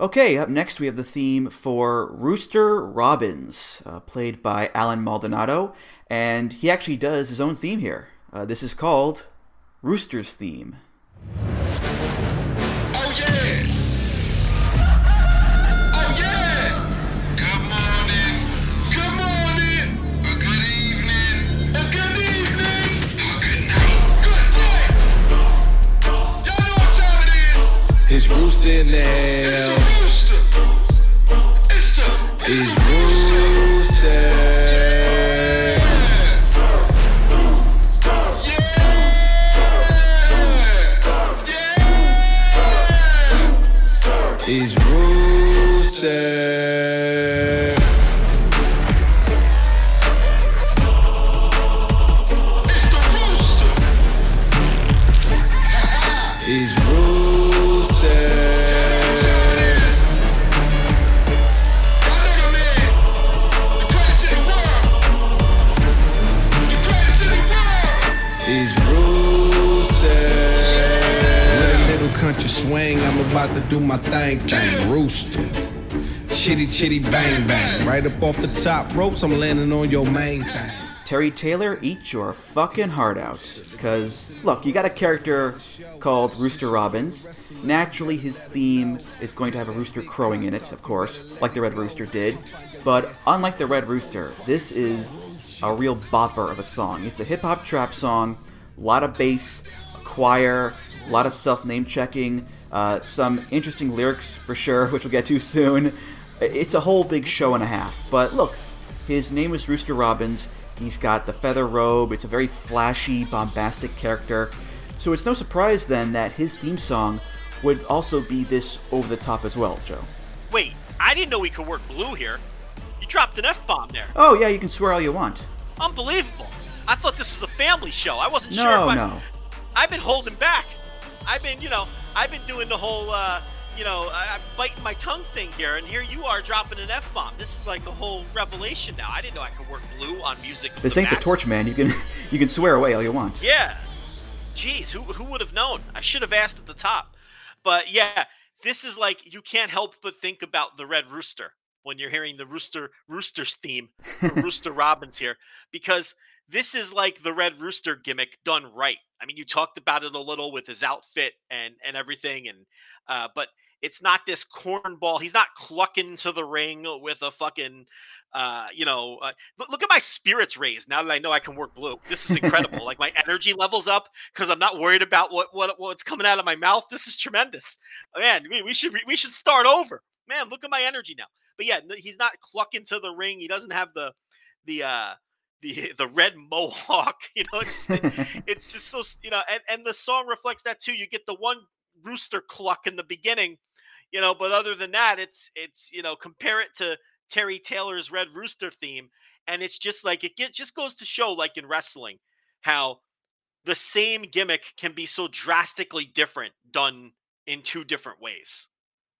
Speaker 1: Okay, up next we have the theme for Rooster Robbins, uh, played by Allen Maldonado, and he actually does his own theme here. Uh, this is called Rooster's Theme.
Speaker 4: Rooster in the.
Speaker 5: Rooster. It's
Speaker 4: rooster. Do my thing, thing. Rooster. Chitty chitty bang bang. Right up off the top ropes, I'm landing on your main thing.
Speaker 1: Terry Taylor, eat your fucking heart out. Because, look, you got a character called Rooster Robbins. Naturally, his theme is going to have a rooster crowing in it, of course, like the Red Rooster did. But unlike the Red Rooster, this is a real bopper of a song. It's a hip hop trap song, a lot of bass, a choir, a lot of self name checking, uh, some interesting lyrics for sure, [laughs] which we'll get to soon. It's a whole big show and a half. But look, his name is Rooster Robbins. He's got the feather robe. It's a very flashy, bombastic character. So it's no surprise then that his theme song would also be this over the top as well, Joe.
Speaker 2: Wait, I didn't know we could work blue here. You dropped an F bomb there.
Speaker 1: Oh, yeah, you can swear all you want.
Speaker 2: Unbelievable. I thought this was a family show. I wasn't
Speaker 1: No,
Speaker 2: sure if I,
Speaker 1: no.
Speaker 2: I've been holding back. I've been, you know, I've been doing the whole, uh, you know, I'm biting my tongue thing here, and here you are dropping an F bomb. This is like a whole revelation now. I didn't know I could work blue on music.
Speaker 1: This ain't the torch, man. You can [laughs] you can swear away all you want.
Speaker 2: Yeah. Jeez, who who would have known? I should have asked at the top. But yeah, this is like you can't help but think about the Red Rooster when you're hearing the Rooster Rooster's theme, [laughs] Rooster Robbins here, because this is like the Red Rooster gimmick done right. I mean, you talked about it a little with his outfit and and everything, and uh, but it's not this cornball. He's not clucking to the ring with a fucking, uh, you know. Uh, look, at my spirits raised now that I know I can work blue. This is incredible. like my energy levels up because I'm not worried about what what what's coming out of my mouth. This is tremendous, man. We, we should we should start over, man. Look at my energy now. But yeah, he's not clucking to the ring. He doesn't have the the uh the the red mohawk. [laughs] You know, it's [laughs] it's just so you know, and and the song reflects that too. You get the one rooster cluck in the beginning, you know, but other than that, it's it's you know, compare it to Terry Taylor's Red Rooster theme, and it's just like it get, just goes to show, like in wrestling, how the same gimmick can be so drastically different done in two different ways.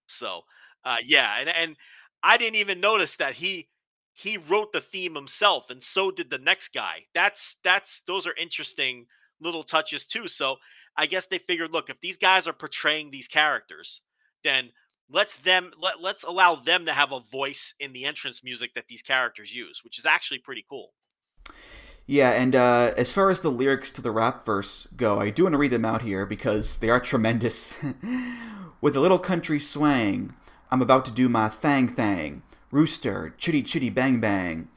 Speaker 2: So, uh, yeah, and and I didn't even notice that he he wrote the theme himself, and so did the next guy. That's that's those are interesting little touches too. So I guess they figured, look, if these guys are portraying these characters, then let's them let, let's allow them to have a voice in the entrance music that these characters use, which is actually pretty cool.
Speaker 1: Yeah, and uh, as far as the lyrics to the rap verse go, I do want to read them out here because they are tremendous. [laughs] With a little country swang, I'm about to do my thang thang. Rooster, chitty chitty bang bang.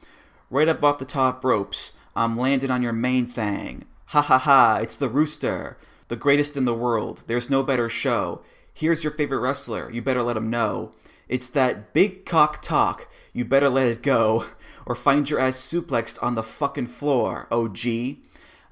Speaker 1: Right up off the top ropes, I'm landing on your main thing. Ha ha ha, it's the rooster, the greatest in the world. There's no better show. Here's your favorite wrestler, you better let him know. It's that big cock talk, you better let it go, or find your ass suplexed on the fucking floor, OG.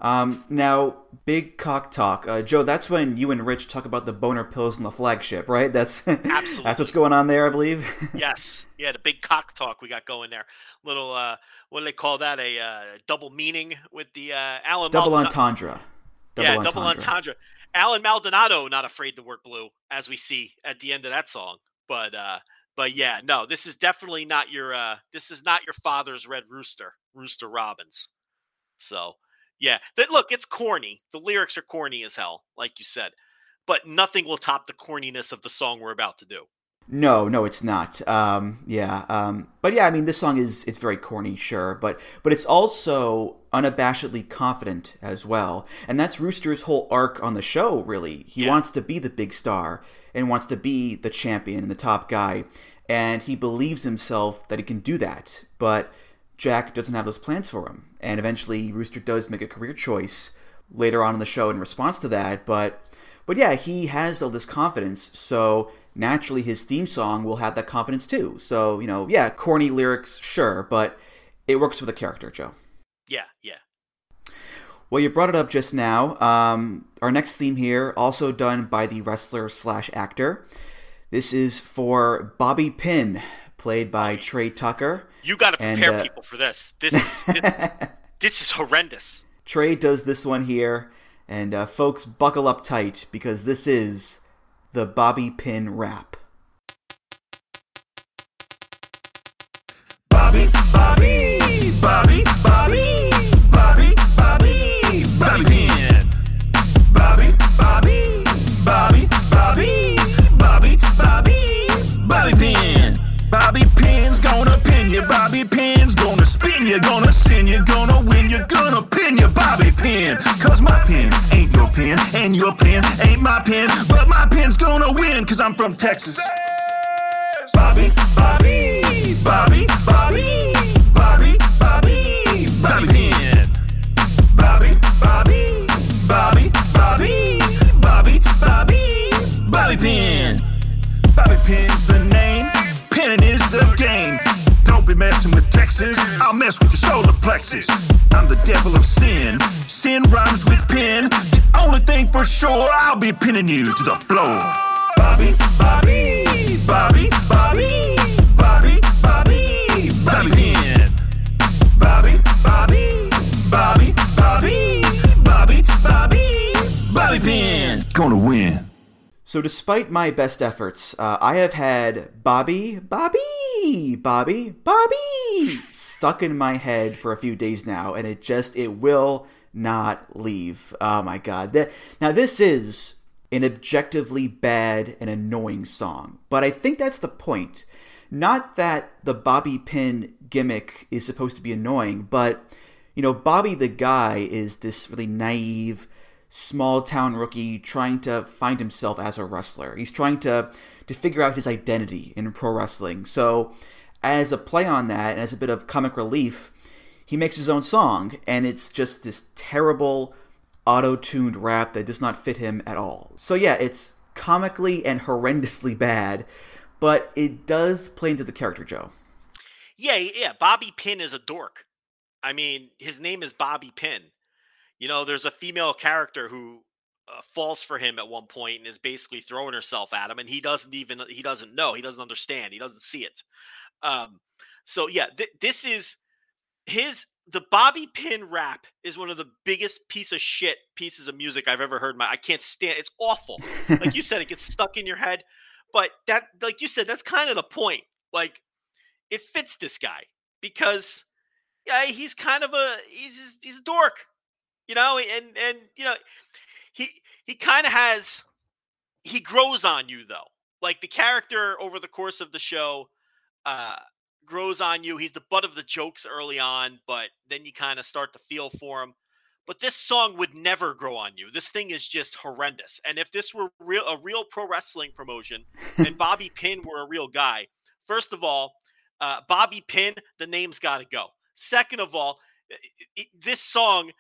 Speaker 1: Um, now, big cock talk. Uh, Joe, that's when you and Rich talk about the boner pills in the flagship, right? That's
Speaker 2: Absolutely. [laughs]
Speaker 1: that's what's going on there, I believe. [laughs]
Speaker 2: yes, yeah, the big cock talk we got going there. Little, uh, what do they call that? A uh, double meaning with the uh, Allen.
Speaker 1: Double entendre.
Speaker 2: yeah, double entendre. Allen Maldonado not afraid to work blue, as we see at the end of that song. But uh, but yeah, no, this is definitely not your uh, this is not your father's red rooster, Rooster Robbins. So yeah, that look, it's corny. The lyrics are corny as hell, like you said. But nothing will top the corniness of the song we're about to do.
Speaker 1: No, no, it's not. Um, yeah, um, but yeah, I mean, this song is it's very corny, sure, but but it's also unabashedly confident as well, and that's Rooster's whole arc on the show. Really, he
Speaker 2: Yeah.
Speaker 1: wants to be the big star and wants to be the champion and the top guy, and he believes himself that he can do that. But Jack doesn't have those plans for him, and eventually Rooster does make a career choice later on in the show in response to that. But but yeah, he has all this confidence, so naturally his theme song will have that confidence too. So, you know, yeah, corny lyrics, sure, but it works for the character, Joe.
Speaker 2: Yeah, yeah.
Speaker 1: Well, you brought it up just now. Um, our next theme here, also done by the wrestler slash actor. This is for Bobby Pin, played by Trey Tucker.
Speaker 2: You got to
Speaker 1: And,
Speaker 2: prepare
Speaker 1: uh,
Speaker 2: people for this. This is this, [laughs] this is horrendous.
Speaker 1: Trey does this one here, and uh, folks, buckle up tight because this is the Bobby Pin rap.
Speaker 3: Bobby, Bobby, Bobby, spin you, gonna sin you're gonna win you're gonna pin your Bobby Pin. Cause my pin ain't your pin, and your pin ain't my pin, but my pin's gonna win, cause I'm from Texas. Bobby, Bobby, Bobby, Bobby, messing with Texas, I'll mess with your solar plexus. I'm the devil of sin, sin rhymes with pin. The only thing for sure, I'll be pinning you to the floor. Bobby, Bobby, Bobby, Bobby, Bobby, Bobby, Bobby Pin. Bobby, Bobby, Bobby, Bobby, Bobby, Bobby, Bobby Pin. Gonna win.
Speaker 1: So, despite my best efforts, uh, I have had Bobby, Bobby, Bobby, Bobby stuck in my head for a few days now, and it just it will not leave. Oh my god! That, now this is an objectively bad and annoying song, but I think that's the point. Not that the Bobby Pin gimmick is supposed to be annoying, but you know, Bobby the guy is this really naive small town rookie trying to find himself as a wrestler. He's trying to to figure out his identity in pro wrestling. So, as a play on that and as a bit of comic relief, he makes his own song and it's just this terrible auto-tuned rap that does not fit him at all. So yeah, it's comically and horrendously bad, but it does play into the character, Joe.
Speaker 2: Yeah, yeah. Bobby Pin is a dork. I mean, his name is Bobby Pin. You know, there's a female character who uh, falls for him at one point and is basically throwing herself at him, and he doesn't even he doesn't know, he doesn't understand, he doesn't see it. Um, so yeah, th- this is his the Bobby Pin rap is one of the biggest piece of shit pieces of music I've ever heard. My I can't stand. It's awful. Like you [laughs] said, it gets stuck in your head. But that, like you said, that's kind of the point. Like it fits this guy because yeah, he's kind of a he's he's a dork, you know, and and you know he he kind of has he grows on you though. Like the character over the course of the show uh grows on you. He's the butt of the jokes early on, but then you kind of start to feel for him. But this song would never grow on you. This thing is just horrendous. And if this were real a real pro wrestling promotion and [laughs] Bobby Pin were a real guy, first of all, uh, Bobby Pin, the name's got to go. Second of all, i- i- this song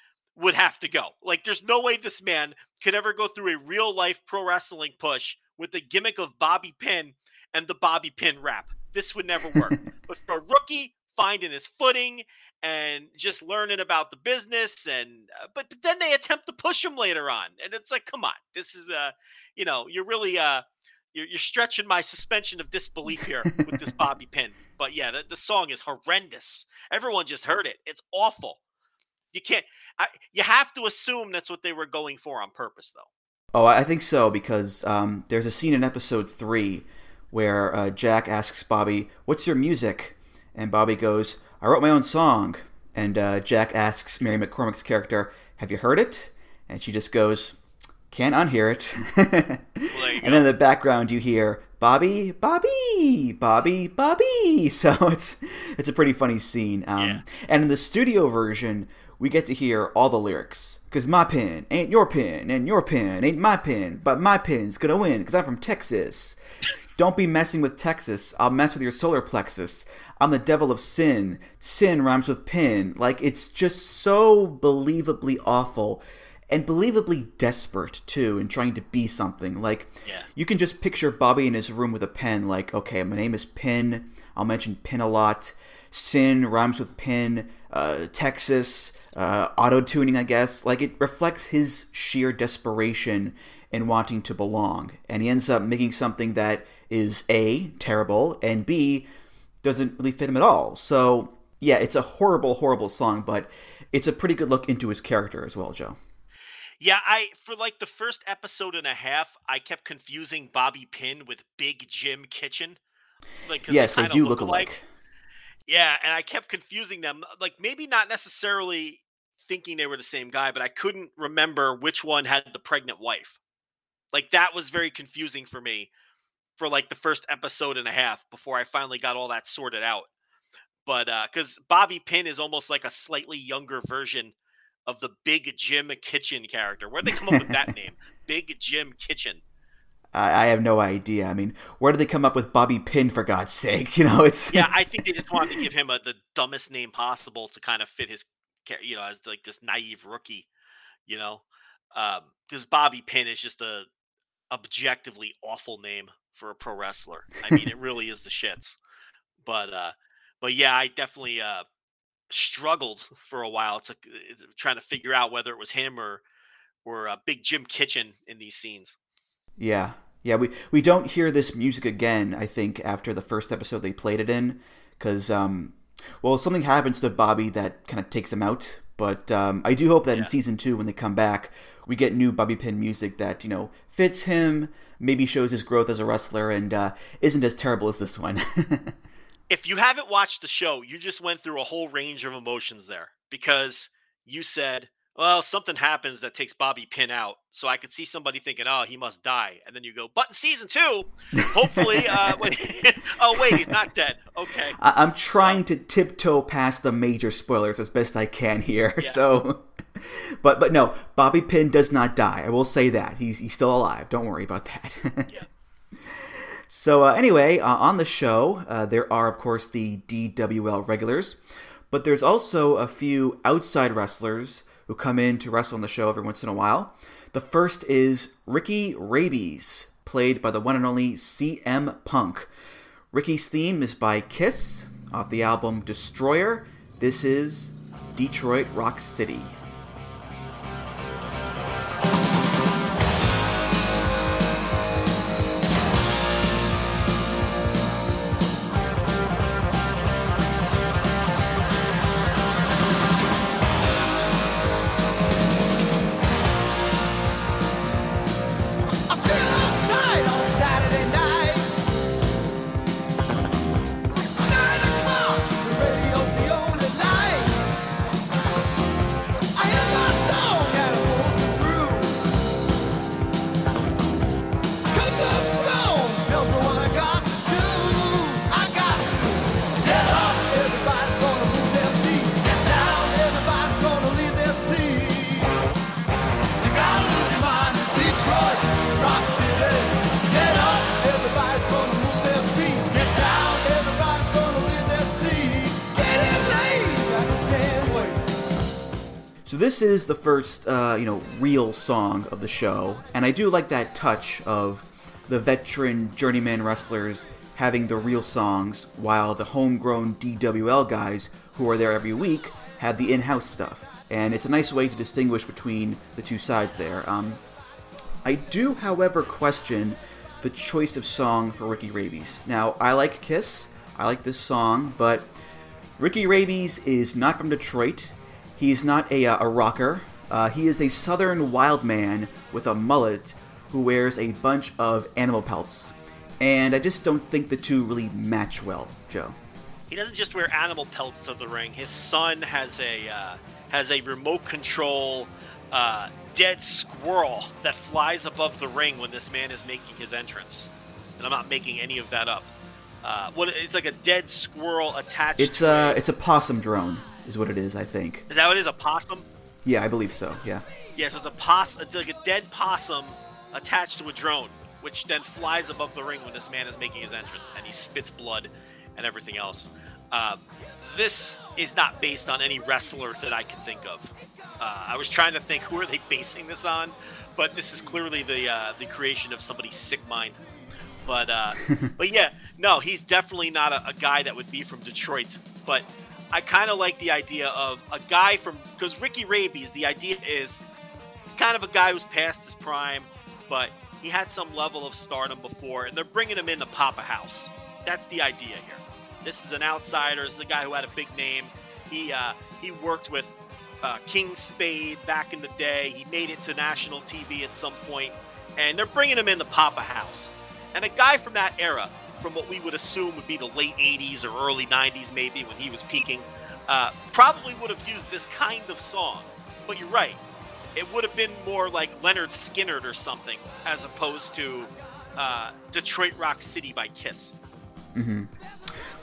Speaker 2: would have to go. Like, there's no way this man could ever go through a real life pro wrestling push with the gimmick of Bobby Pin and the Bobby Pin rap. This would never work. [laughs] but for a rookie finding his footing and just learning about the business and uh, but, but then they attempt to push him later on and it's like come on this is uh you know you're really uh you're, you're stretching my suspension of disbelief here with this [laughs] bobby pin but yeah the, the song is horrendous everyone just heard it it's awful you can't I, you have to assume that's what they were going for on purpose though
Speaker 1: Oh, I think so because um, there's a scene in episode three where uh, Jack asks Bobby, "What's your music?" and Bobby goes, "I wrote my own song." And uh, Jack asks Mary McCormack's character, "Have you heard it?" And she just goes, "Can't unhear it." [laughs]
Speaker 2: you
Speaker 1: and then in the background you hear Bobby, Bobby, Bobby, Bobby. [laughs] So it's it's a pretty funny scene. Um,
Speaker 2: Yeah.
Speaker 1: And in the studio version, we get to hear all the lyrics. Cause my pin ain't your pin, and your pin ain't my pin, but my pin's gonna win. Cause I'm from Texas. Don't be messing with Texas. I'll mess with your solar plexus. I'm the devil of sin. Sin rhymes with pin. Like it's just so believably awful and believably desperate too in trying to be something. Like
Speaker 2: Yeah.
Speaker 1: you can just picture Bobby in his room with a pen, like, okay, my name is Pin. I'll mention Pin a lot. Sin rhymes with Pin. Uh, Texas. Uh, Auto tuning, I guess. Like, it reflects his sheer desperation in wanting to belong. And he ends up making something that is A, terrible, and B, doesn't really fit him at all. So, yeah, it's a horrible, horrible song, but it's a pretty good look into his character as well, Joe.
Speaker 2: Yeah, I for like the first episode and a half, I kept confusing Bobby Pin with Big Jim Kitchen. Like,
Speaker 1: Yes, they
Speaker 2: kinda
Speaker 1: do look
Speaker 2: alike.
Speaker 1: alike.
Speaker 2: Yeah, and I kept confusing them. Like maybe not necessarily thinking they were the same guy, but I couldn't remember which one had the pregnant wife. Like that was very confusing for me for like the first episode and a half before I finally got all that sorted out. But uh cuz Bobby Pin is almost like a slightly younger version of the Big Jim Kitchen character. Where'd they come up with that [laughs] name? Big Jim Kitchen.
Speaker 1: I, have no idea. I mean, where did they come up with Bobby Pin for God's sake? [laughs] You know, it's
Speaker 2: yeah, I think they just wanted to give him a, the dumbest name possible to kind of fit his, you know, as like this naive rookie, you know, because Bobby Pin is just a objectively awful name for a pro wrestler. I mean, it really is the shits. But uh, but yeah, I definitely uh struggled for a while to uh, trying to figure out whether it was him or or uh, Big Jim Kitchen in these scenes.
Speaker 1: Yeah, yeah. We we don't hear this music again. I think after the first episode they played it in, because um, well, something happens to Bobby that kind of takes him out. But um, I do hope that in season two, when they come back, we get new Bobby Pin music that you know fits him, maybe shows his growth as a wrestler, and uh, isn't as terrible as this one. [laughs]
Speaker 2: if you haven't watched the show, you just went through a whole range of emotions there because you said, well, something happens that takes Bobby Pin out. So I could see somebody thinking, oh, he must die. And then you go, but in season two, hopefully, uh, when, [laughs] oh, wait, he's not dead. Okay.
Speaker 1: I- I'm trying to tiptoe past the major spoilers as best I can here. [laughs]
Speaker 2: Yeah.
Speaker 1: So, but but no, Bobby Pin does not die. I will say that he's he's still alive. Don't worry about that.
Speaker 2: Yeah. [laughs]
Speaker 1: So uh, anyway, uh, on the show, uh, there are of course the DWL regulars, but there's also a few outside wrestlers who come in to wrestle on the show every once in a while. The first is Ricky Rabies, played by the one and only CM Punk. Ricky's theme is by Kiss off the album Destroyer. This is Detroit Rock City. Is the first, uh, you know, real song of the show, and I do like that touch of the veteran journeyman wrestlers having the real songs, while the homegrown DWL guys who are there every week have the in-house stuff. And it's a nice way to distinguish between the two sides there. Um, I do, however, question the choice of song for Ricky Rabies. Now, I like Kiss, I like this song, but Ricky Rabies is not from Detroit. He's not a, uh, a rocker. Uh, he is a southern wild man with a mullet who wears a bunch of animal pelts. And I just don't think the two really match well, Joe.
Speaker 2: He doesn't just wear animal pelts to the ring. His son has a uh, has a remote control uh, dead squirrel that flies above the ring when this man is making his entrance. And I'm not making any of that up. Uh, what it's like a dead squirrel attached.
Speaker 1: It's a- it's a possum drone, is what it is. I think.
Speaker 2: Is that what it is? A possum?
Speaker 1: Yeah, I believe so. Yeah.
Speaker 2: Yeah, so it's a pos. It's like a dead possum attached to a drone, which then flies above the ring when this man is making his entrance, and he spits blood and everything else. Um, this is not based on any wrestler that I can think of. Uh, I was trying to think who are they [laughs] basing this on, but this is clearly the uh, the creation of somebody's sick mind. But uh, [laughs] but yeah, no, he's definitely not a, a guy that would be from Detroit. But I kind of like the idea of a guy from because Ricky Rabies. The idea is he's kind of a guy who's past his prime, but he had some level of stardom before, and they're bringing him in to pop a house. That's the idea here. This is an outsider. This is a guy who had a big name. He uh, he worked with uh, King Spade back in the day. He made it to national TV at some point, and they're bringing him in to pop a house. And a guy from that era, from what we would assume would be the late 80s or early 90s, maybe when he was peaking, uh, probably would have used this kind of song. But you're right. It would have been more like Lynyrd Skynyrd or something, as opposed to uh, Detroit Rock City by Kiss.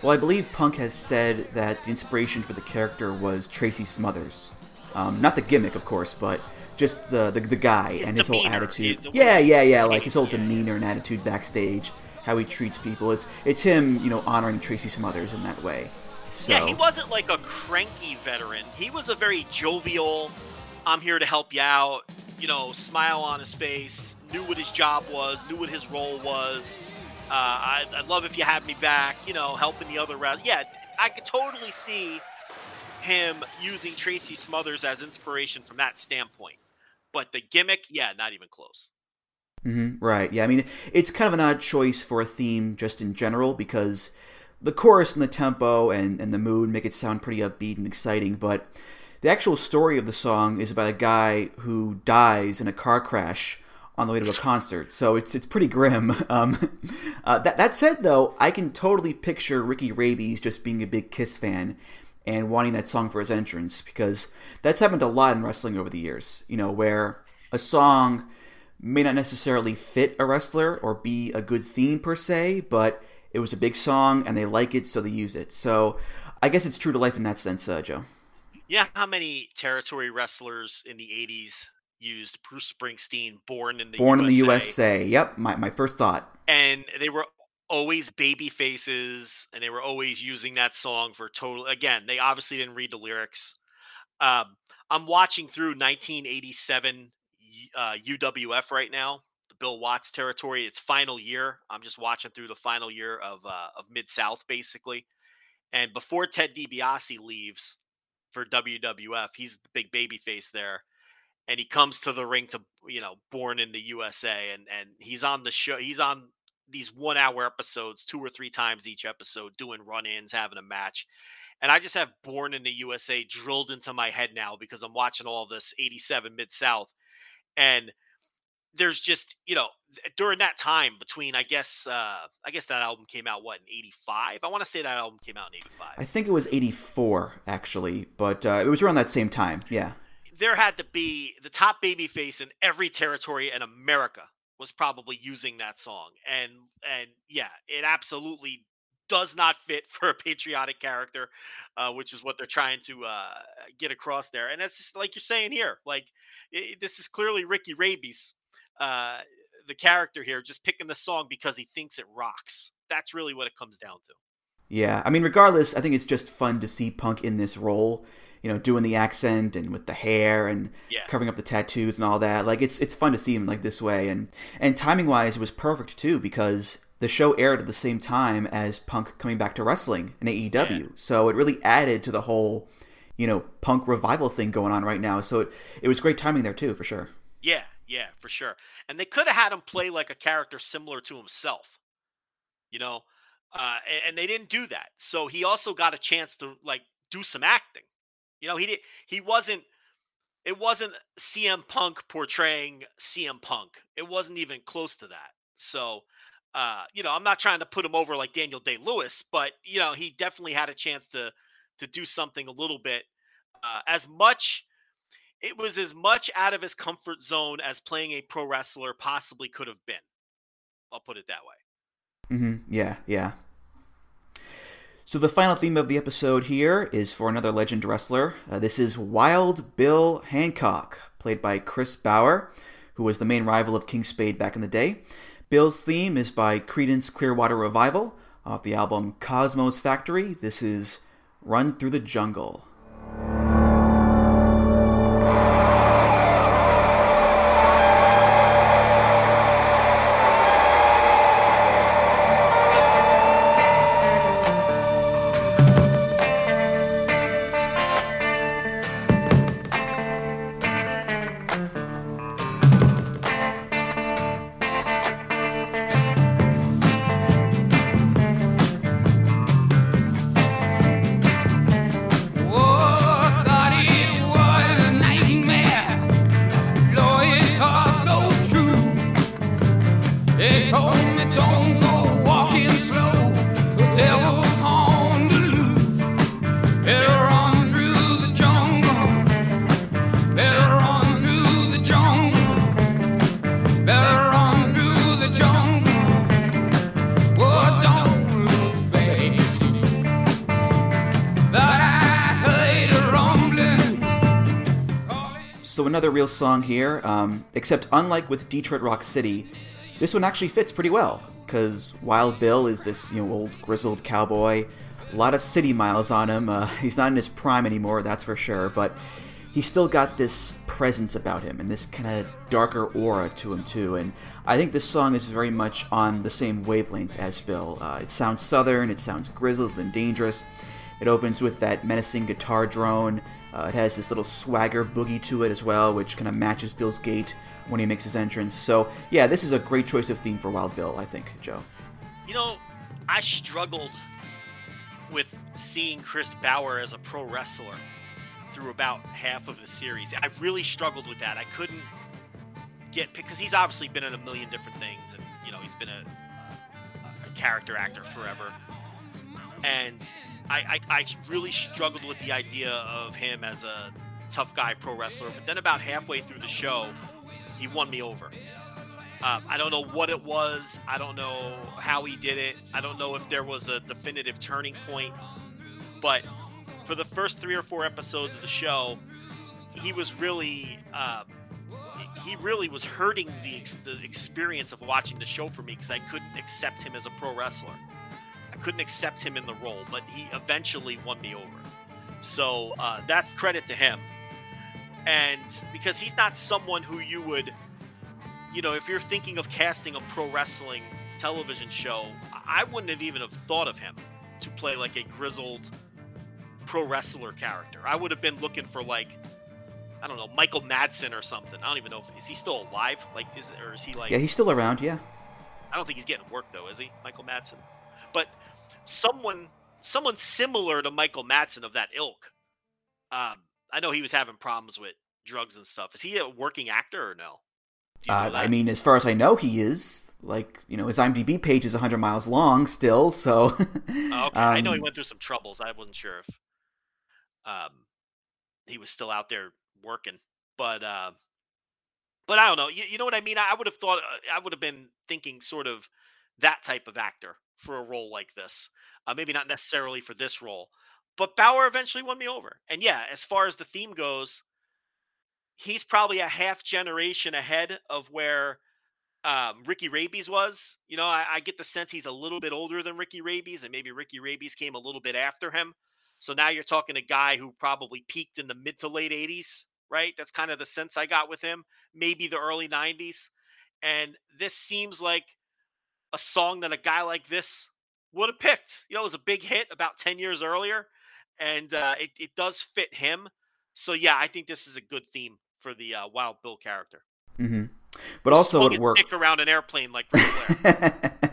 Speaker 1: Well, I believe Punk has said that the inspiration for the character was Tracy Smothers. Um, not the gimmick, of course, but just the the, the guy
Speaker 2: His
Speaker 1: and his whole attitude.
Speaker 2: way
Speaker 1: Yeah, yeah, yeah. Like his whole demeanor and attitude backstage, how he treats people. It's it's him, you know, honoring Tracy Smothers in that way. So
Speaker 2: Yeah, he wasn't like a cranky veteran. He was a very jovial, I'm here to help you out, you know, smile on his face, knew what his job was, knew what his role was. Uh, I, I'd love if you had me back, you know, helping the other round. Yeah, I could totally see him using Tracy Smothers as inspiration from that standpoint. But the gimmick, yeah, not even close.
Speaker 1: Hmm Right. Yeah. I mean, it's kind of an odd choice for a theme just in general because the chorus and the tempo and, and the mood make it sound pretty upbeat and exciting, but the actual story of the song is about a guy who dies in a car crash on the way to a concert. So it's it's pretty grim. [laughs] Um, uh, that that said, though, I can totally picture Ricky Rabies just being a big Kiss fan and wanting that song for his entrance because that's happened a lot in wrestling over the years. You know, where a song may not necessarily fit a wrestler or be a good theme per se, but it was a big song and they like it, so they use it. So I guess it's true to life in that sense, uh, Joe.
Speaker 2: Yeah, how many territory wrestlers in the 80s used Bruce Springsteen, Born in the
Speaker 1: Born
Speaker 2: USA?
Speaker 1: in the USA. Yep, my, my first thought.
Speaker 2: and they were always baby faces and they were always using that song for total again they obviously didn't read the lyrics um, i'm watching through 1987 y- uh, uwf right now the bill watts territory its final year i'm just watching through the final year of uh, of mid south basically and before ted DiBiase leaves for wwf he's the big baby face there and he comes to the ring to you know born in the usa and and he's on the show he's on these one hour episodes two or three times each episode doing run-ins having a match and i just have born in the usa drilled into my head now because i'm watching all this 87 mid south and there's just you know during that time between i guess uh i guess that album came out what in 85 i want to say that album came out in 85
Speaker 1: I think it was 84, actually, but uh, it was around that same time. Yeah.
Speaker 2: there had to be the top baby face in every territory in America was probably using that song. And and yeah, it absolutely does not fit [laughs] for a patriotic character, uh, which is what they're trying to uh, get across there. And that's just like you're saying here. Like i this is clearly Ricky Rabies, uh, the character here, just picking the song because he thinks it rocks. That's really what it comes down to.
Speaker 1: Yeah, I mean, regardless, I think it's just fun to see Punk in this role. You know, doing the accent and with the hair and
Speaker 2: Yeah.
Speaker 1: covering up the tattoos and all that. Like, it's it's fun to see him like this way. And and timing wise, it was perfect too because the show aired at the same time as Punk coming back to wrestling in AEW. So it really added to the whole, you know, Punk revival thing going on right now. So it it was great timing there too, for sure.
Speaker 2: Yeah, yeah, for sure. And they could have had him play like a character similar to himself, you know, uh, and, and they didn't do that. So he also got a chance to like do some acting. You know, he did. He wasn't. It wasn't CM Punk portraying CM Punk. It wasn't even close to that. So, uh, you know, I'm not trying to put him over like Daniel Day Lewis, but you know, he definitely had a chance to to do something a little bit uh, as much it was as much out of his comfort zone as playing a pro wrestler possibly could have been. I'll put it that way.
Speaker 1: Mm-hmm. Yeah, yeah. So the final theme of the episode here is for another legend wrestler. Uh, this is Wild Bill Hancock, played by Chris Bauer, who was the main rival of King Spade back in the day. Bill's theme is by Creedence Clearwater Revival off the album Cosmo's Factory. This is Run Through the Jungle. Song here, um, except unlike with Detroit Rock City, this one actually fits pretty well because Wild Bill is this you know old grizzled cowboy, a lot of city miles on him. Uh, [laughs] he's not in his prime anymore, that's for sure, but he's still got this presence about him and this kind of darker aura to him too. And I think this song is very much on the same wavelength as Bill. Uh, it sounds southern, it sounds grizzled and dangerous. It opens with that menacing guitar drone. Uh, it has this little swagger boogie to it as well, which kind of matches Bill's gait when he makes his entrance. So, yeah, this is a great choice of theme for Wild Bill, I think, Joe.
Speaker 2: You know, I struggled with seeing Chris Bauer as a pro wrestler through about half of the series. I really struggled with that. I couldn't get because he's obviously been in a million different things, and you know he's been a, a character actor forever. And I, I, I really struggled with the idea of him as a tough guy pro wrestler. But then about halfway through the show, he won me over. Um, I don't know what it was. I don't know how he did it. I don't know if there was a definitive turning point. But for the first three or four episodes of the show, he was really, uh, he really was hurting the, ex- the experience of watching the show for me because I couldn't accept him as a pro wrestler. I couldn't accept him in the role, but he eventually won me over. So uh, that's credit to him. And because he's not someone who you would you know, if you're thinking of casting a pro wrestling television show, I wouldn't have even have thought of him to play like a grizzled pro wrestler character. I would have been looking for like, I don't know, Michael Madsen or something. I don't even know if is he still alive? Like, is or is he like?
Speaker 1: Yeah, he's still around, yeah.
Speaker 2: I don't think he's getting work though, is he, Michael Madsen? But someone, someone similar to Michael Madsen of that ilk. Um, I know he was having problems with drugs and stuff. Is he a working actor or no? You know
Speaker 1: Uh, I mean, as far as I know, he is. Like, you know, his IMDb page is 100 miles long still, so.
Speaker 2: Oh, [laughs] okay. I know he
Speaker 1: um,
Speaker 2: went through some troubles. I wasn't sure if um he was still out there working, but uh, but I don't know. You, you know what I mean? I, I would have thought uh, I would have been thinking sort of that type of actor for a role like this. Uh, maybe not necessarily for this role, but Bauer eventually won me over. And yeah, as far as the theme goes, he's probably a half generation ahead of where um, Ricky Rabies was. You know, I, I get the sense he's a little bit older than Ricky Rabies, and maybe Ricky Rabies came a little bit after him. So now you're talking a guy who probably peaked in the mid to late 80s, right? That's kind of the sense I got with him. Maybe the early 90s. And this seems like a song that a guy like this would have picked. You know, it was a big hit about 10 years earlier, and uh, it, it does fit him. So, yeah, I think this is a good theme for the uh, Wild Bill character.
Speaker 1: Mm-hmm. But also, it worked.
Speaker 2: dick around an airplane like [laughs]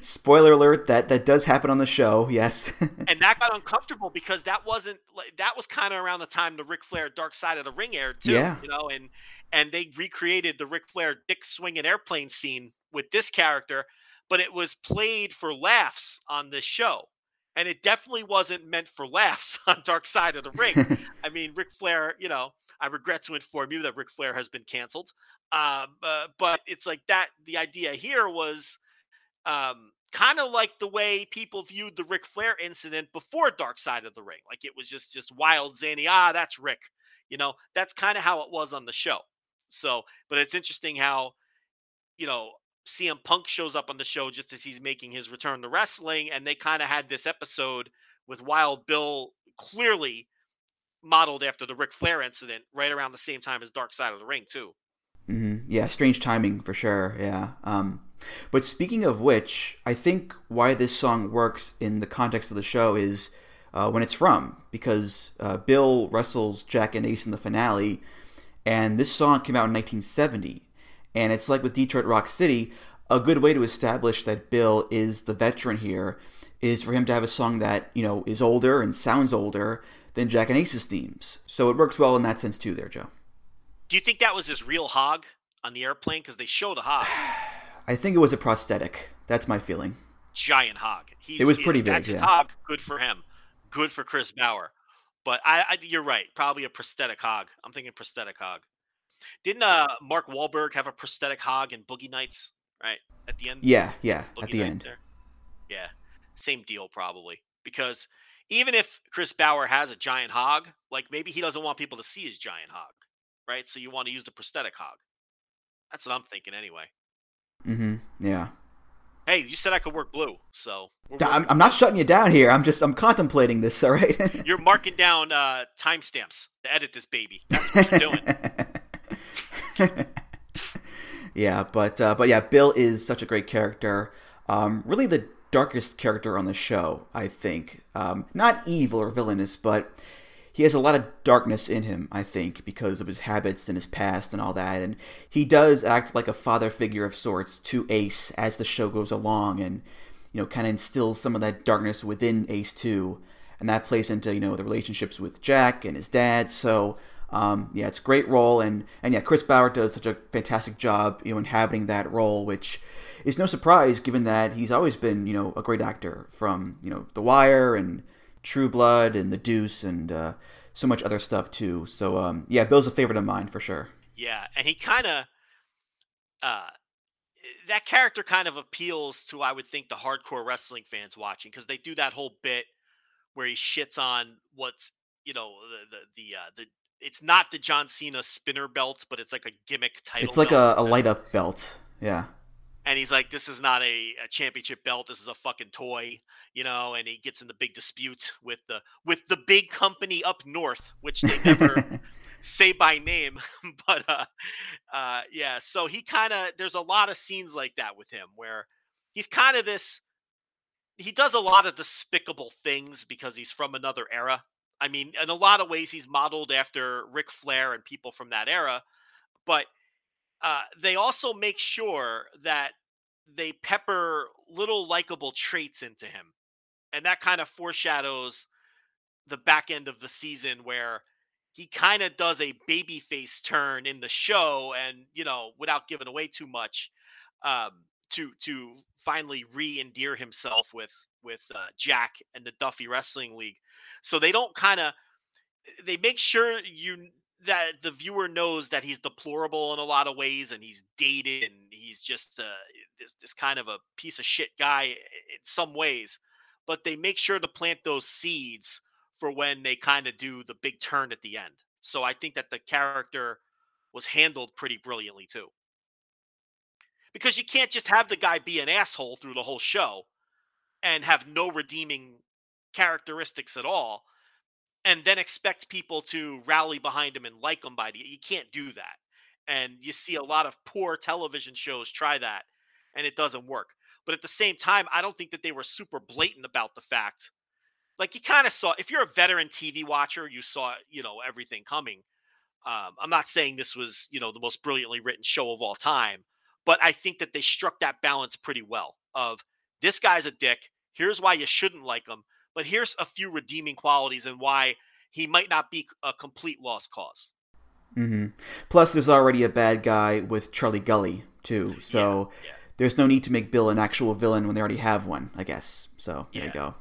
Speaker 1: Spoiler alert: that that does happen on the show. Yes. [laughs]
Speaker 2: and that got uncomfortable because that wasn't like that was kind of around the time the Ric Flair Dark Side of the Ring aired too.
Speaker 1: Yeah.
Speaker 2: You know, and and they recreated the Ric Flair dick swinging airplane scene with this character, but it was played for laughs on this show. And it definitely wasn't meant for laughs [laughs] on Dark Side of the Ring. [laughs] I mean, Ric Flair, you know, I regret to inform you that Ric Flair has been canceled. Um, uh, but it's like that. The idea here was um, kind of like the way people viewed the Ric Flair incident before Dark Side of the Ring. Like it was just just wild zany. Ah, that's Rick. You know, that's kind of how it was on the show. So, but it's interesting how, you know, CM Punk shows up on the show just as he's making his return to wrestling, and they kind of had this episode with Wild Bill clearly modeled after the Ric Flair incident right around the same time as Dark Side of the Ring, too.
Speaker 1: Mm-hmm. Yeah, strange timing for sure. Yeah. Um, but speaking of which, I think why this song works in the context of the show is uh, when it's from, because uh, Bill wrestles Jack and Ace in the finale, and this song came out in 1970. And it's like with Detroit Rock City, a good way to establish that Bill is the veteran here is for him to have a song that, you know, is older and sounds older than Jack and Ace's themes. So it works well in that sense too there, Joe.
Speaker 2: Do you think that was his real hog on the airplane? Because they showed a hog, [sighs]
Speaker 1: I think it was a prosthetic. That's my feeling.
Speaker 2: giant hog. He's,
Speaker 1: It was pretty big,
Speaker 2: That's
Speaker 1: yeah.
Speaker 2: hog. Good for him. Good for Chris Bauer. But I, I, you're right. Probably a prosthetic hog. I'm thinking prosthetic hog. Didn't uh, Mark Wahlberg have a prosthetic hog in Boogie Nights? Right at the end.
Speaker 1: Yeah, yeah,
Speaker 2: Boogie
Speaker 1: at the
Speaker 2: Nights
Speaker 1: end.
Speaker 2: There? Yeah, same deal probably. Because even if Chris Bauer has a giant hog, like maybe he doesn't want people to see his giant hog, right? So you want to use the prosthetic hog. That's what I'm thinking anyway.
Speaker 1: Mm-hmm. Yeah.
Speaker 2: Hey, you said I could work blue, so
Speaker 1: I'm, I'm not shutting you down here. I'm just I'm contemplating this. [laughs] All right.
Speaker 2: You're marking down uh, timestamps to edit this baby. That's what you're doing. [laughs]
Speaker 1: yeah, but uh, but yeah, Bill is such a great character. Um, really, the darkest character on the show, I think. Um, not evil or villainous, but he has a lot of darkness in him. I think because of his habits and his past and all that, and he does act like a father figure of sorts to Ace as the show goes along, and you know, kind of instills some of that darkness within Ace too, and that plays into you know the relationships with Jack and his dad. So um, yeah, it's a great role, and and yeah, Chris Bauer does such a fantastic job, you know, inhabiting that role, which is no surprise given that he's always been you know a great actor from you know The Wire and True Blood and The Deuce and uh, so much other stuff too. So um, yeah, Bill's a favorite of mine for sure.
Speaker 2: yeah, and he kind of uh, that character kind of appeals to I would think the hardcore wrestling fans watching because they do that whole bit where he shits on what's you know the the the, uh, the it's not the John Cena spinner belt, but it's like a gimmick title.
Speaker 1: It's like a, a light up belt. Yeah.
Speaker 2: And he's like, "This is not a, a championship belt. This is a fucking toy," you know. And he gets in the big dispute with the with the big company up north, which they never [laughs] say by name, [laughs] but uh, uh, yeah. So he kind of there's a lot of scenes like that with him where he's kind of this. He does a lot of despicable things because he's from another era. I mean, in a lot of ways, he's modeled after Ric Flair and people from that era, but uh, they also make sure that they pepper little likable traits into him. And that kind of foreshadows the back end of the season where he kind of does a babyface turn in the show and, you know, without giving away too much, um, to to finally re-endear himself with with uh, Jack and the Duffy Wrestling League. So they don't kind of they make sure you that the viewer knows that he's deplorable in a lot of ways and he's dated and he's just uh, this, this kind of a piece of shit guy in some ways but they make sure to plant those seeds for when they kind of do the big turn at the end. So i think that the character was handled pretty brilliantly too. Because you can't just have the guy be an asshole through the whole show and have no redeeming characteristics at all and then expect people to rally behind him and like him by the you can't do that. And you see a lot of poor television shows try that and it doesn't work. But at the same time i don't think that they were super blatant about the fact like you kind of saw if you're a veteran tv watcher you saw you know everything coming. Um, i'm not saying this was you know the most brilliantly written show of all time but i think that they struck that balance pretty well of this guy's a dick. Here's why you shouldn't like him but here's a few redeeming qualities and why he might not be a complete lost cause
Speaker 1: mm-hmm. Plus, there's already a bad guy with Charlie Gully too, [laughs] so
Speaker 2: yeah.
Speaker 1: there's no need to make Bill an actual villain when they already have one, I guess. So there you go.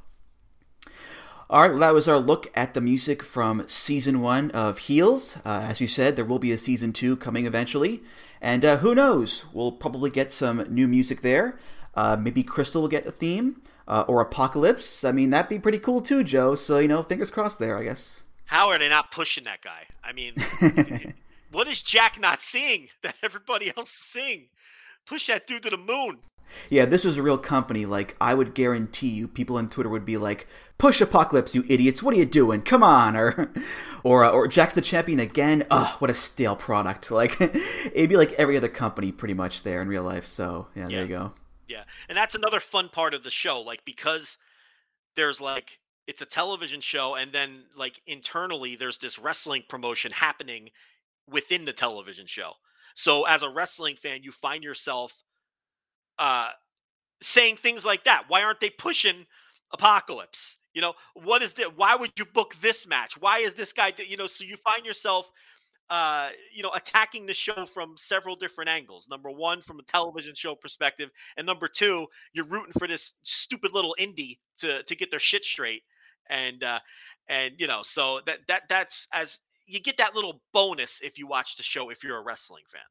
Speaker 1: All right, well, that was our look at the music from season one of Heels. Uh, as you said, there will be a season two coming eventually, and uh, who knows? We'll probably get some new music there. Uh, maybe Crystal will get a theme, uh, or Apocalypse. I mean, that'd be pretty cool too, Joe. So you know, fingers crossed there, I guess.
Speaker 2: How are they not pushing that guy? I mean, [laughs] what is Jack not seeing [laughs] that everybody else is seeing? Push that dude to the moon.
Speaker 1: Yeah, this was a real company. Like, I would guarantee you, people on Twitter would be like, "Push Apocalypse, you idiots! What are you doing? Come on!" [laughs] Or, or, uh, or Jack's the champion again. Ugh, what a stale product! Like, it'd be like every other company, pretty much there in real life. So, yeah,
Speaker 2: Yeah.
Speaker 1: there you go.
Speaker 2: Yeah. And that's another fun part of the show. Like, because there's like, it's a television show, and then like internally, there's this wrestling promotion happening within the television show. So, as a wrestling fan, you find yourself uh, saying things like that. Why aren't they pushing Apocalypse? You know, what is that? Why would you book this match? Why is this guy, you know, so you find yourself uh, you know, attacking the show from several different angles. Number one, from a television show perspective, and number two, you're rooting for this stupid little indie to to get their shit straight. And uh, and you know, so that that that's as you get that little bonus if you watch the show if you're a wrestling fan.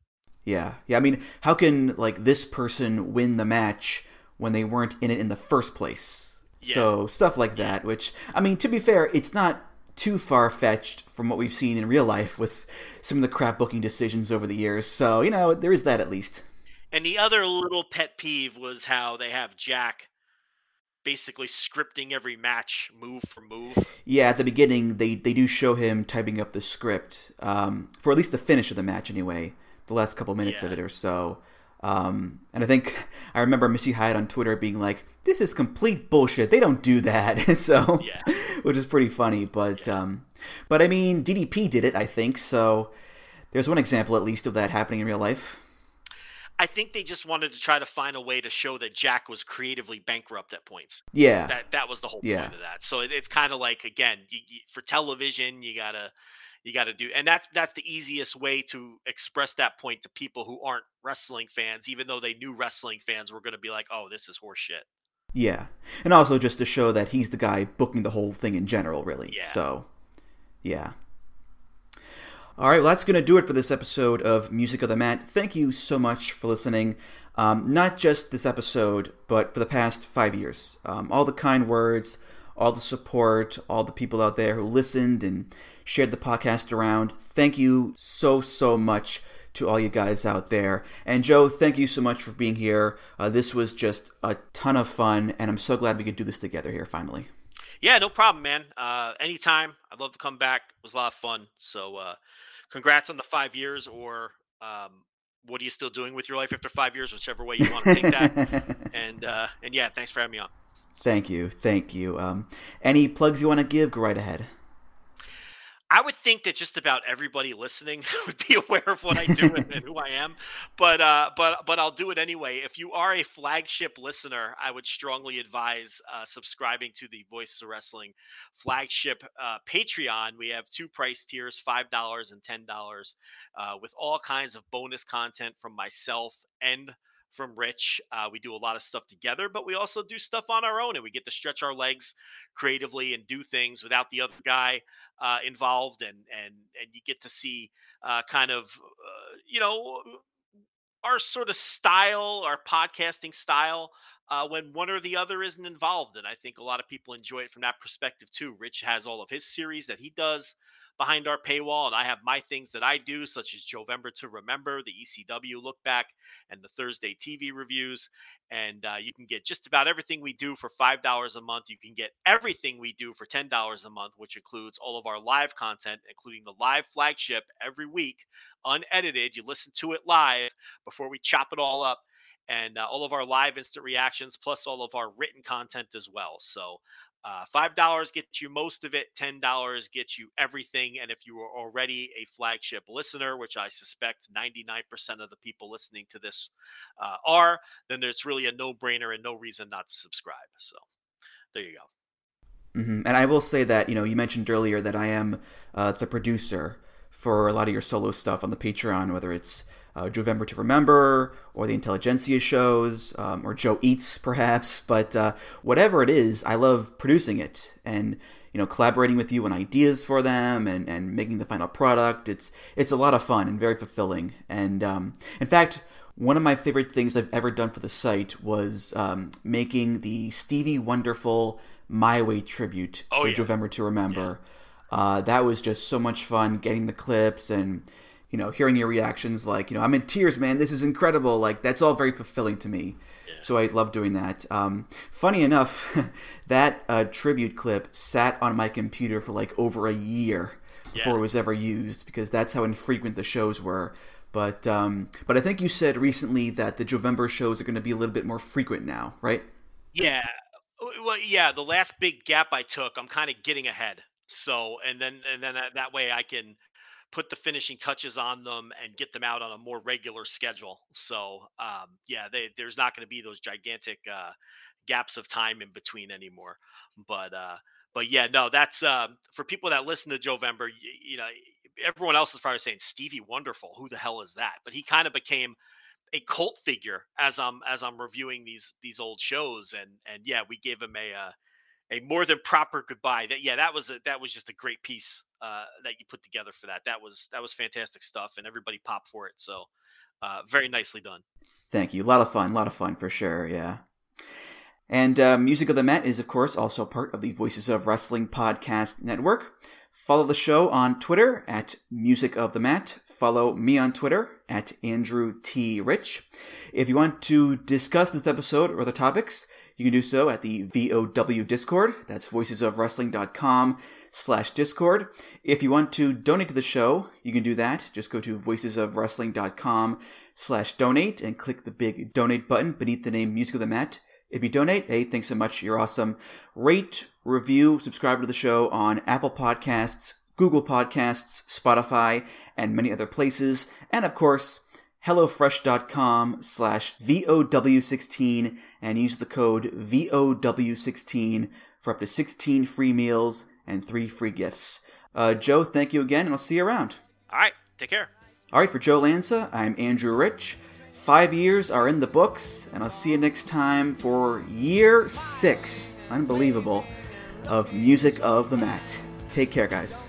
Speaker 1: Yeah, yeah. I mean, how can like this person win the match when they weren't in it in the first place?
Speaker 2: Yeah.
Speaker 1: So stuff like that. Which I mean, to be fair, it's not too far fetched from what we've seen in real life with some of the crap booking decisions over the years. So you know, there is that at least.
Speaker 2: And the other little pet peeve was how they have Jack basically scripting every match move for move.
Speaker 1: Yeah, at the beginning, they they do show him typing up the script um, for at least the finish of the match, anyway. The last couple minutes of it or so. Um, and I think I remember Missy Hyatt on Twitter being like, "This is complete bullshit. They don't do that." [laughs] so,
Speaker 2: Yeah.
Speaker 1: Which is pretty funny. But um, but I mean, DDP did it, I think. So there's one example at least of that happening in real life.
Speaker 2: I think they just wanted to try to find a way to show that Jack was creatively bankrupt at points.
Speaker 1: Yeah,
Speaker 2: That that was the whole
Speaker 1: Yeah.
Speaker 2: point of that. So it, it's kind of like again, you, you, for television, you gotta you gotta do, and that's that's the easiest way to express that point to people who aren't wrestling fans, even though they knew wrestling fans were going to be like, "Oh, this is horseshit."
Speaker 1: Yeah, and also just to show that he's the guy booking the whole thing in general, really.
Speaker 2: Yeah.
Speaker 1: So, yeah. All right, well, that's going to do it for this episode of Music of the Mat. Thank you so much for listening. Um, not just this episode, but for the past five years. Um, all the kind words, all the support, all the people out there who listened and shared the podcast around. Thank you so, so much to all you guys out there. And Joe, thank you so much for being here. Uh, this was just a ton of fun, and I'm so glad we could do this together here finally.
Speaker 2: Yeah, no problem, man. Uh, anytime. I'd love to come back. It was a lot of fun. So, uh, congrats on the five years, or um, what are you still doing with your life after five years? Whichever way you want to take that. [laughs] and uh, and yeah, thanks for having me on.
Speaker 1: Thank you, thank you. Um, any plugs you want to give? Go right ahead.
Speaker 2: I would think that just about everybody listening [laughs] would be aware of what I do and, who I am, but uh, but but I'll do it anyway. If you are a flagship listener, I would strongly advise uh, subscribing to the Voice of Wrestling flagship uh, Patreon. We have two price tiers: five dollars and ten dollars, uh, with all kinds of bonus content from myself and from Rich. Uh, we do a lot of stuff together, but we also do stuff on our own, and we get to stretch our legs creatively and do things without the other guy uh, involved, and and and you get to see uh, kind of uh, you know our sort of style, our podcasting style. Uh, when one or the other isn't involved, and I think a lot of people enjoy it from that perspective too. Rich has all of his series that he does behind our paywall, and I have my things that I do, such as Jovember to Remember, the ECW look back, and the Thursday TV reviews. And uh, you can get just about everything we do for five dollars a month. You can get everything we do for ten dollars a month, which includes all of our live content, including the live flagship every week, unedited. You listen to it live before we chop it all up and uh, all of our live instant reactions, plus all of our written content as well. So, uh, five dollars gets you most of it. Ten dollars gets you everything. And if you are already a flagship listener, which I suspect ninety-nine percent of the people listening to this uh, are, then there's really a no-brainer and no reason not to subscribe. So, there you go.
Speaker 1: hmm And I will say that you know you mentioned earlier that I am uh, the producer for a lot of your solo stuff on the Patreon, whether it's uh, Jovember to Remember or the Intelligentsia shows um, or Joe Eats [laughs] perhaps. But uh, whatever it is, I love producing it and you know collaborating with you on ideas for them and, and making the final product. It's it's a lot of fun and very fulfilling. And um, in fact. One of my favorite things I've ever done for the site was um, making the Stevie Wonderful My Way tribute
Speaker 2: Oh,
Speaker 1: for
Speaker 2: yeah.
Speaker 1: Jovember to Remember. Uh, that was just so much fun getting the clips and you know hearing your reactions like you know i'm in tears man this is incredible like that's all very fulfilling to me so i love doing that um, funny enough [laughs] that uh, tribute clip sat on my computer for like over a year before
Speaker 2: Yeah.
Speaker 1: it was ever used because that's how infrequent the shows were but um, but i think you said recently that the Jovember shows are going to be a little bit more frequent now right
Speaker 2: Yeah. Well, yeah. The last big gap I took, I'm kind of getting ahead. So, and then and then that, that way I can put the finishing touches on them and get them out on a more regular schedule. So, um, yeah, they, there's not going to be those gigantic uh, gaps of time in between anymore. But uh, but yeah, no, that's um, for people that listen to Jovember. You, you know, everyone else is probably saying Stevie Wonderful. Who the hell is that? But he kind of became a cult figure as I'm as I'm reviewing these these old shows and and yeah we gave him a uh, a more than proper goodbye that yeah that was a that was just a great piece uh, that you put together for that that was that was fantastic stuff and everybody popped for it so uh, very nicely done
Speaker 1: Thank you. A lot of fun. A lot of fun for sure. Yeah. And uh, Music of the Mat is, of course, also part of the Voices of Wrestling podcast network. Follow the show on Twitter at Music of the Mat. Follow me on Twitter at Andrew T. Rich. If you want to discuss this episode or the topics, you can do so at the VOW Discord. That's voicesofwrestling.com slash Discord. If you want to donate to the show, you can do that. Just go to voicesofwrestling.com slash donate and click the big donate button beneath the name Music of the Mat. If you donate, hey, thanks so much. You're awesome. Rate, review, subscribe to the show on Apple Podcasts, Google Podcasts, Spotify, and many other places. And of course, HelloFresh.com slash VOW16 and use the code VOW16 for up to 16 free meals and three free gifts. Uh, Joe, thank you again, and I'll see you around.
Speaker 2: all right take care
Speaker 1: All right, for Joe Lanza, I'm Andrew Rich. Five years are in the books, and I'll see you next time for year six, unbelievable, of Music of the Mat. Take care, guys.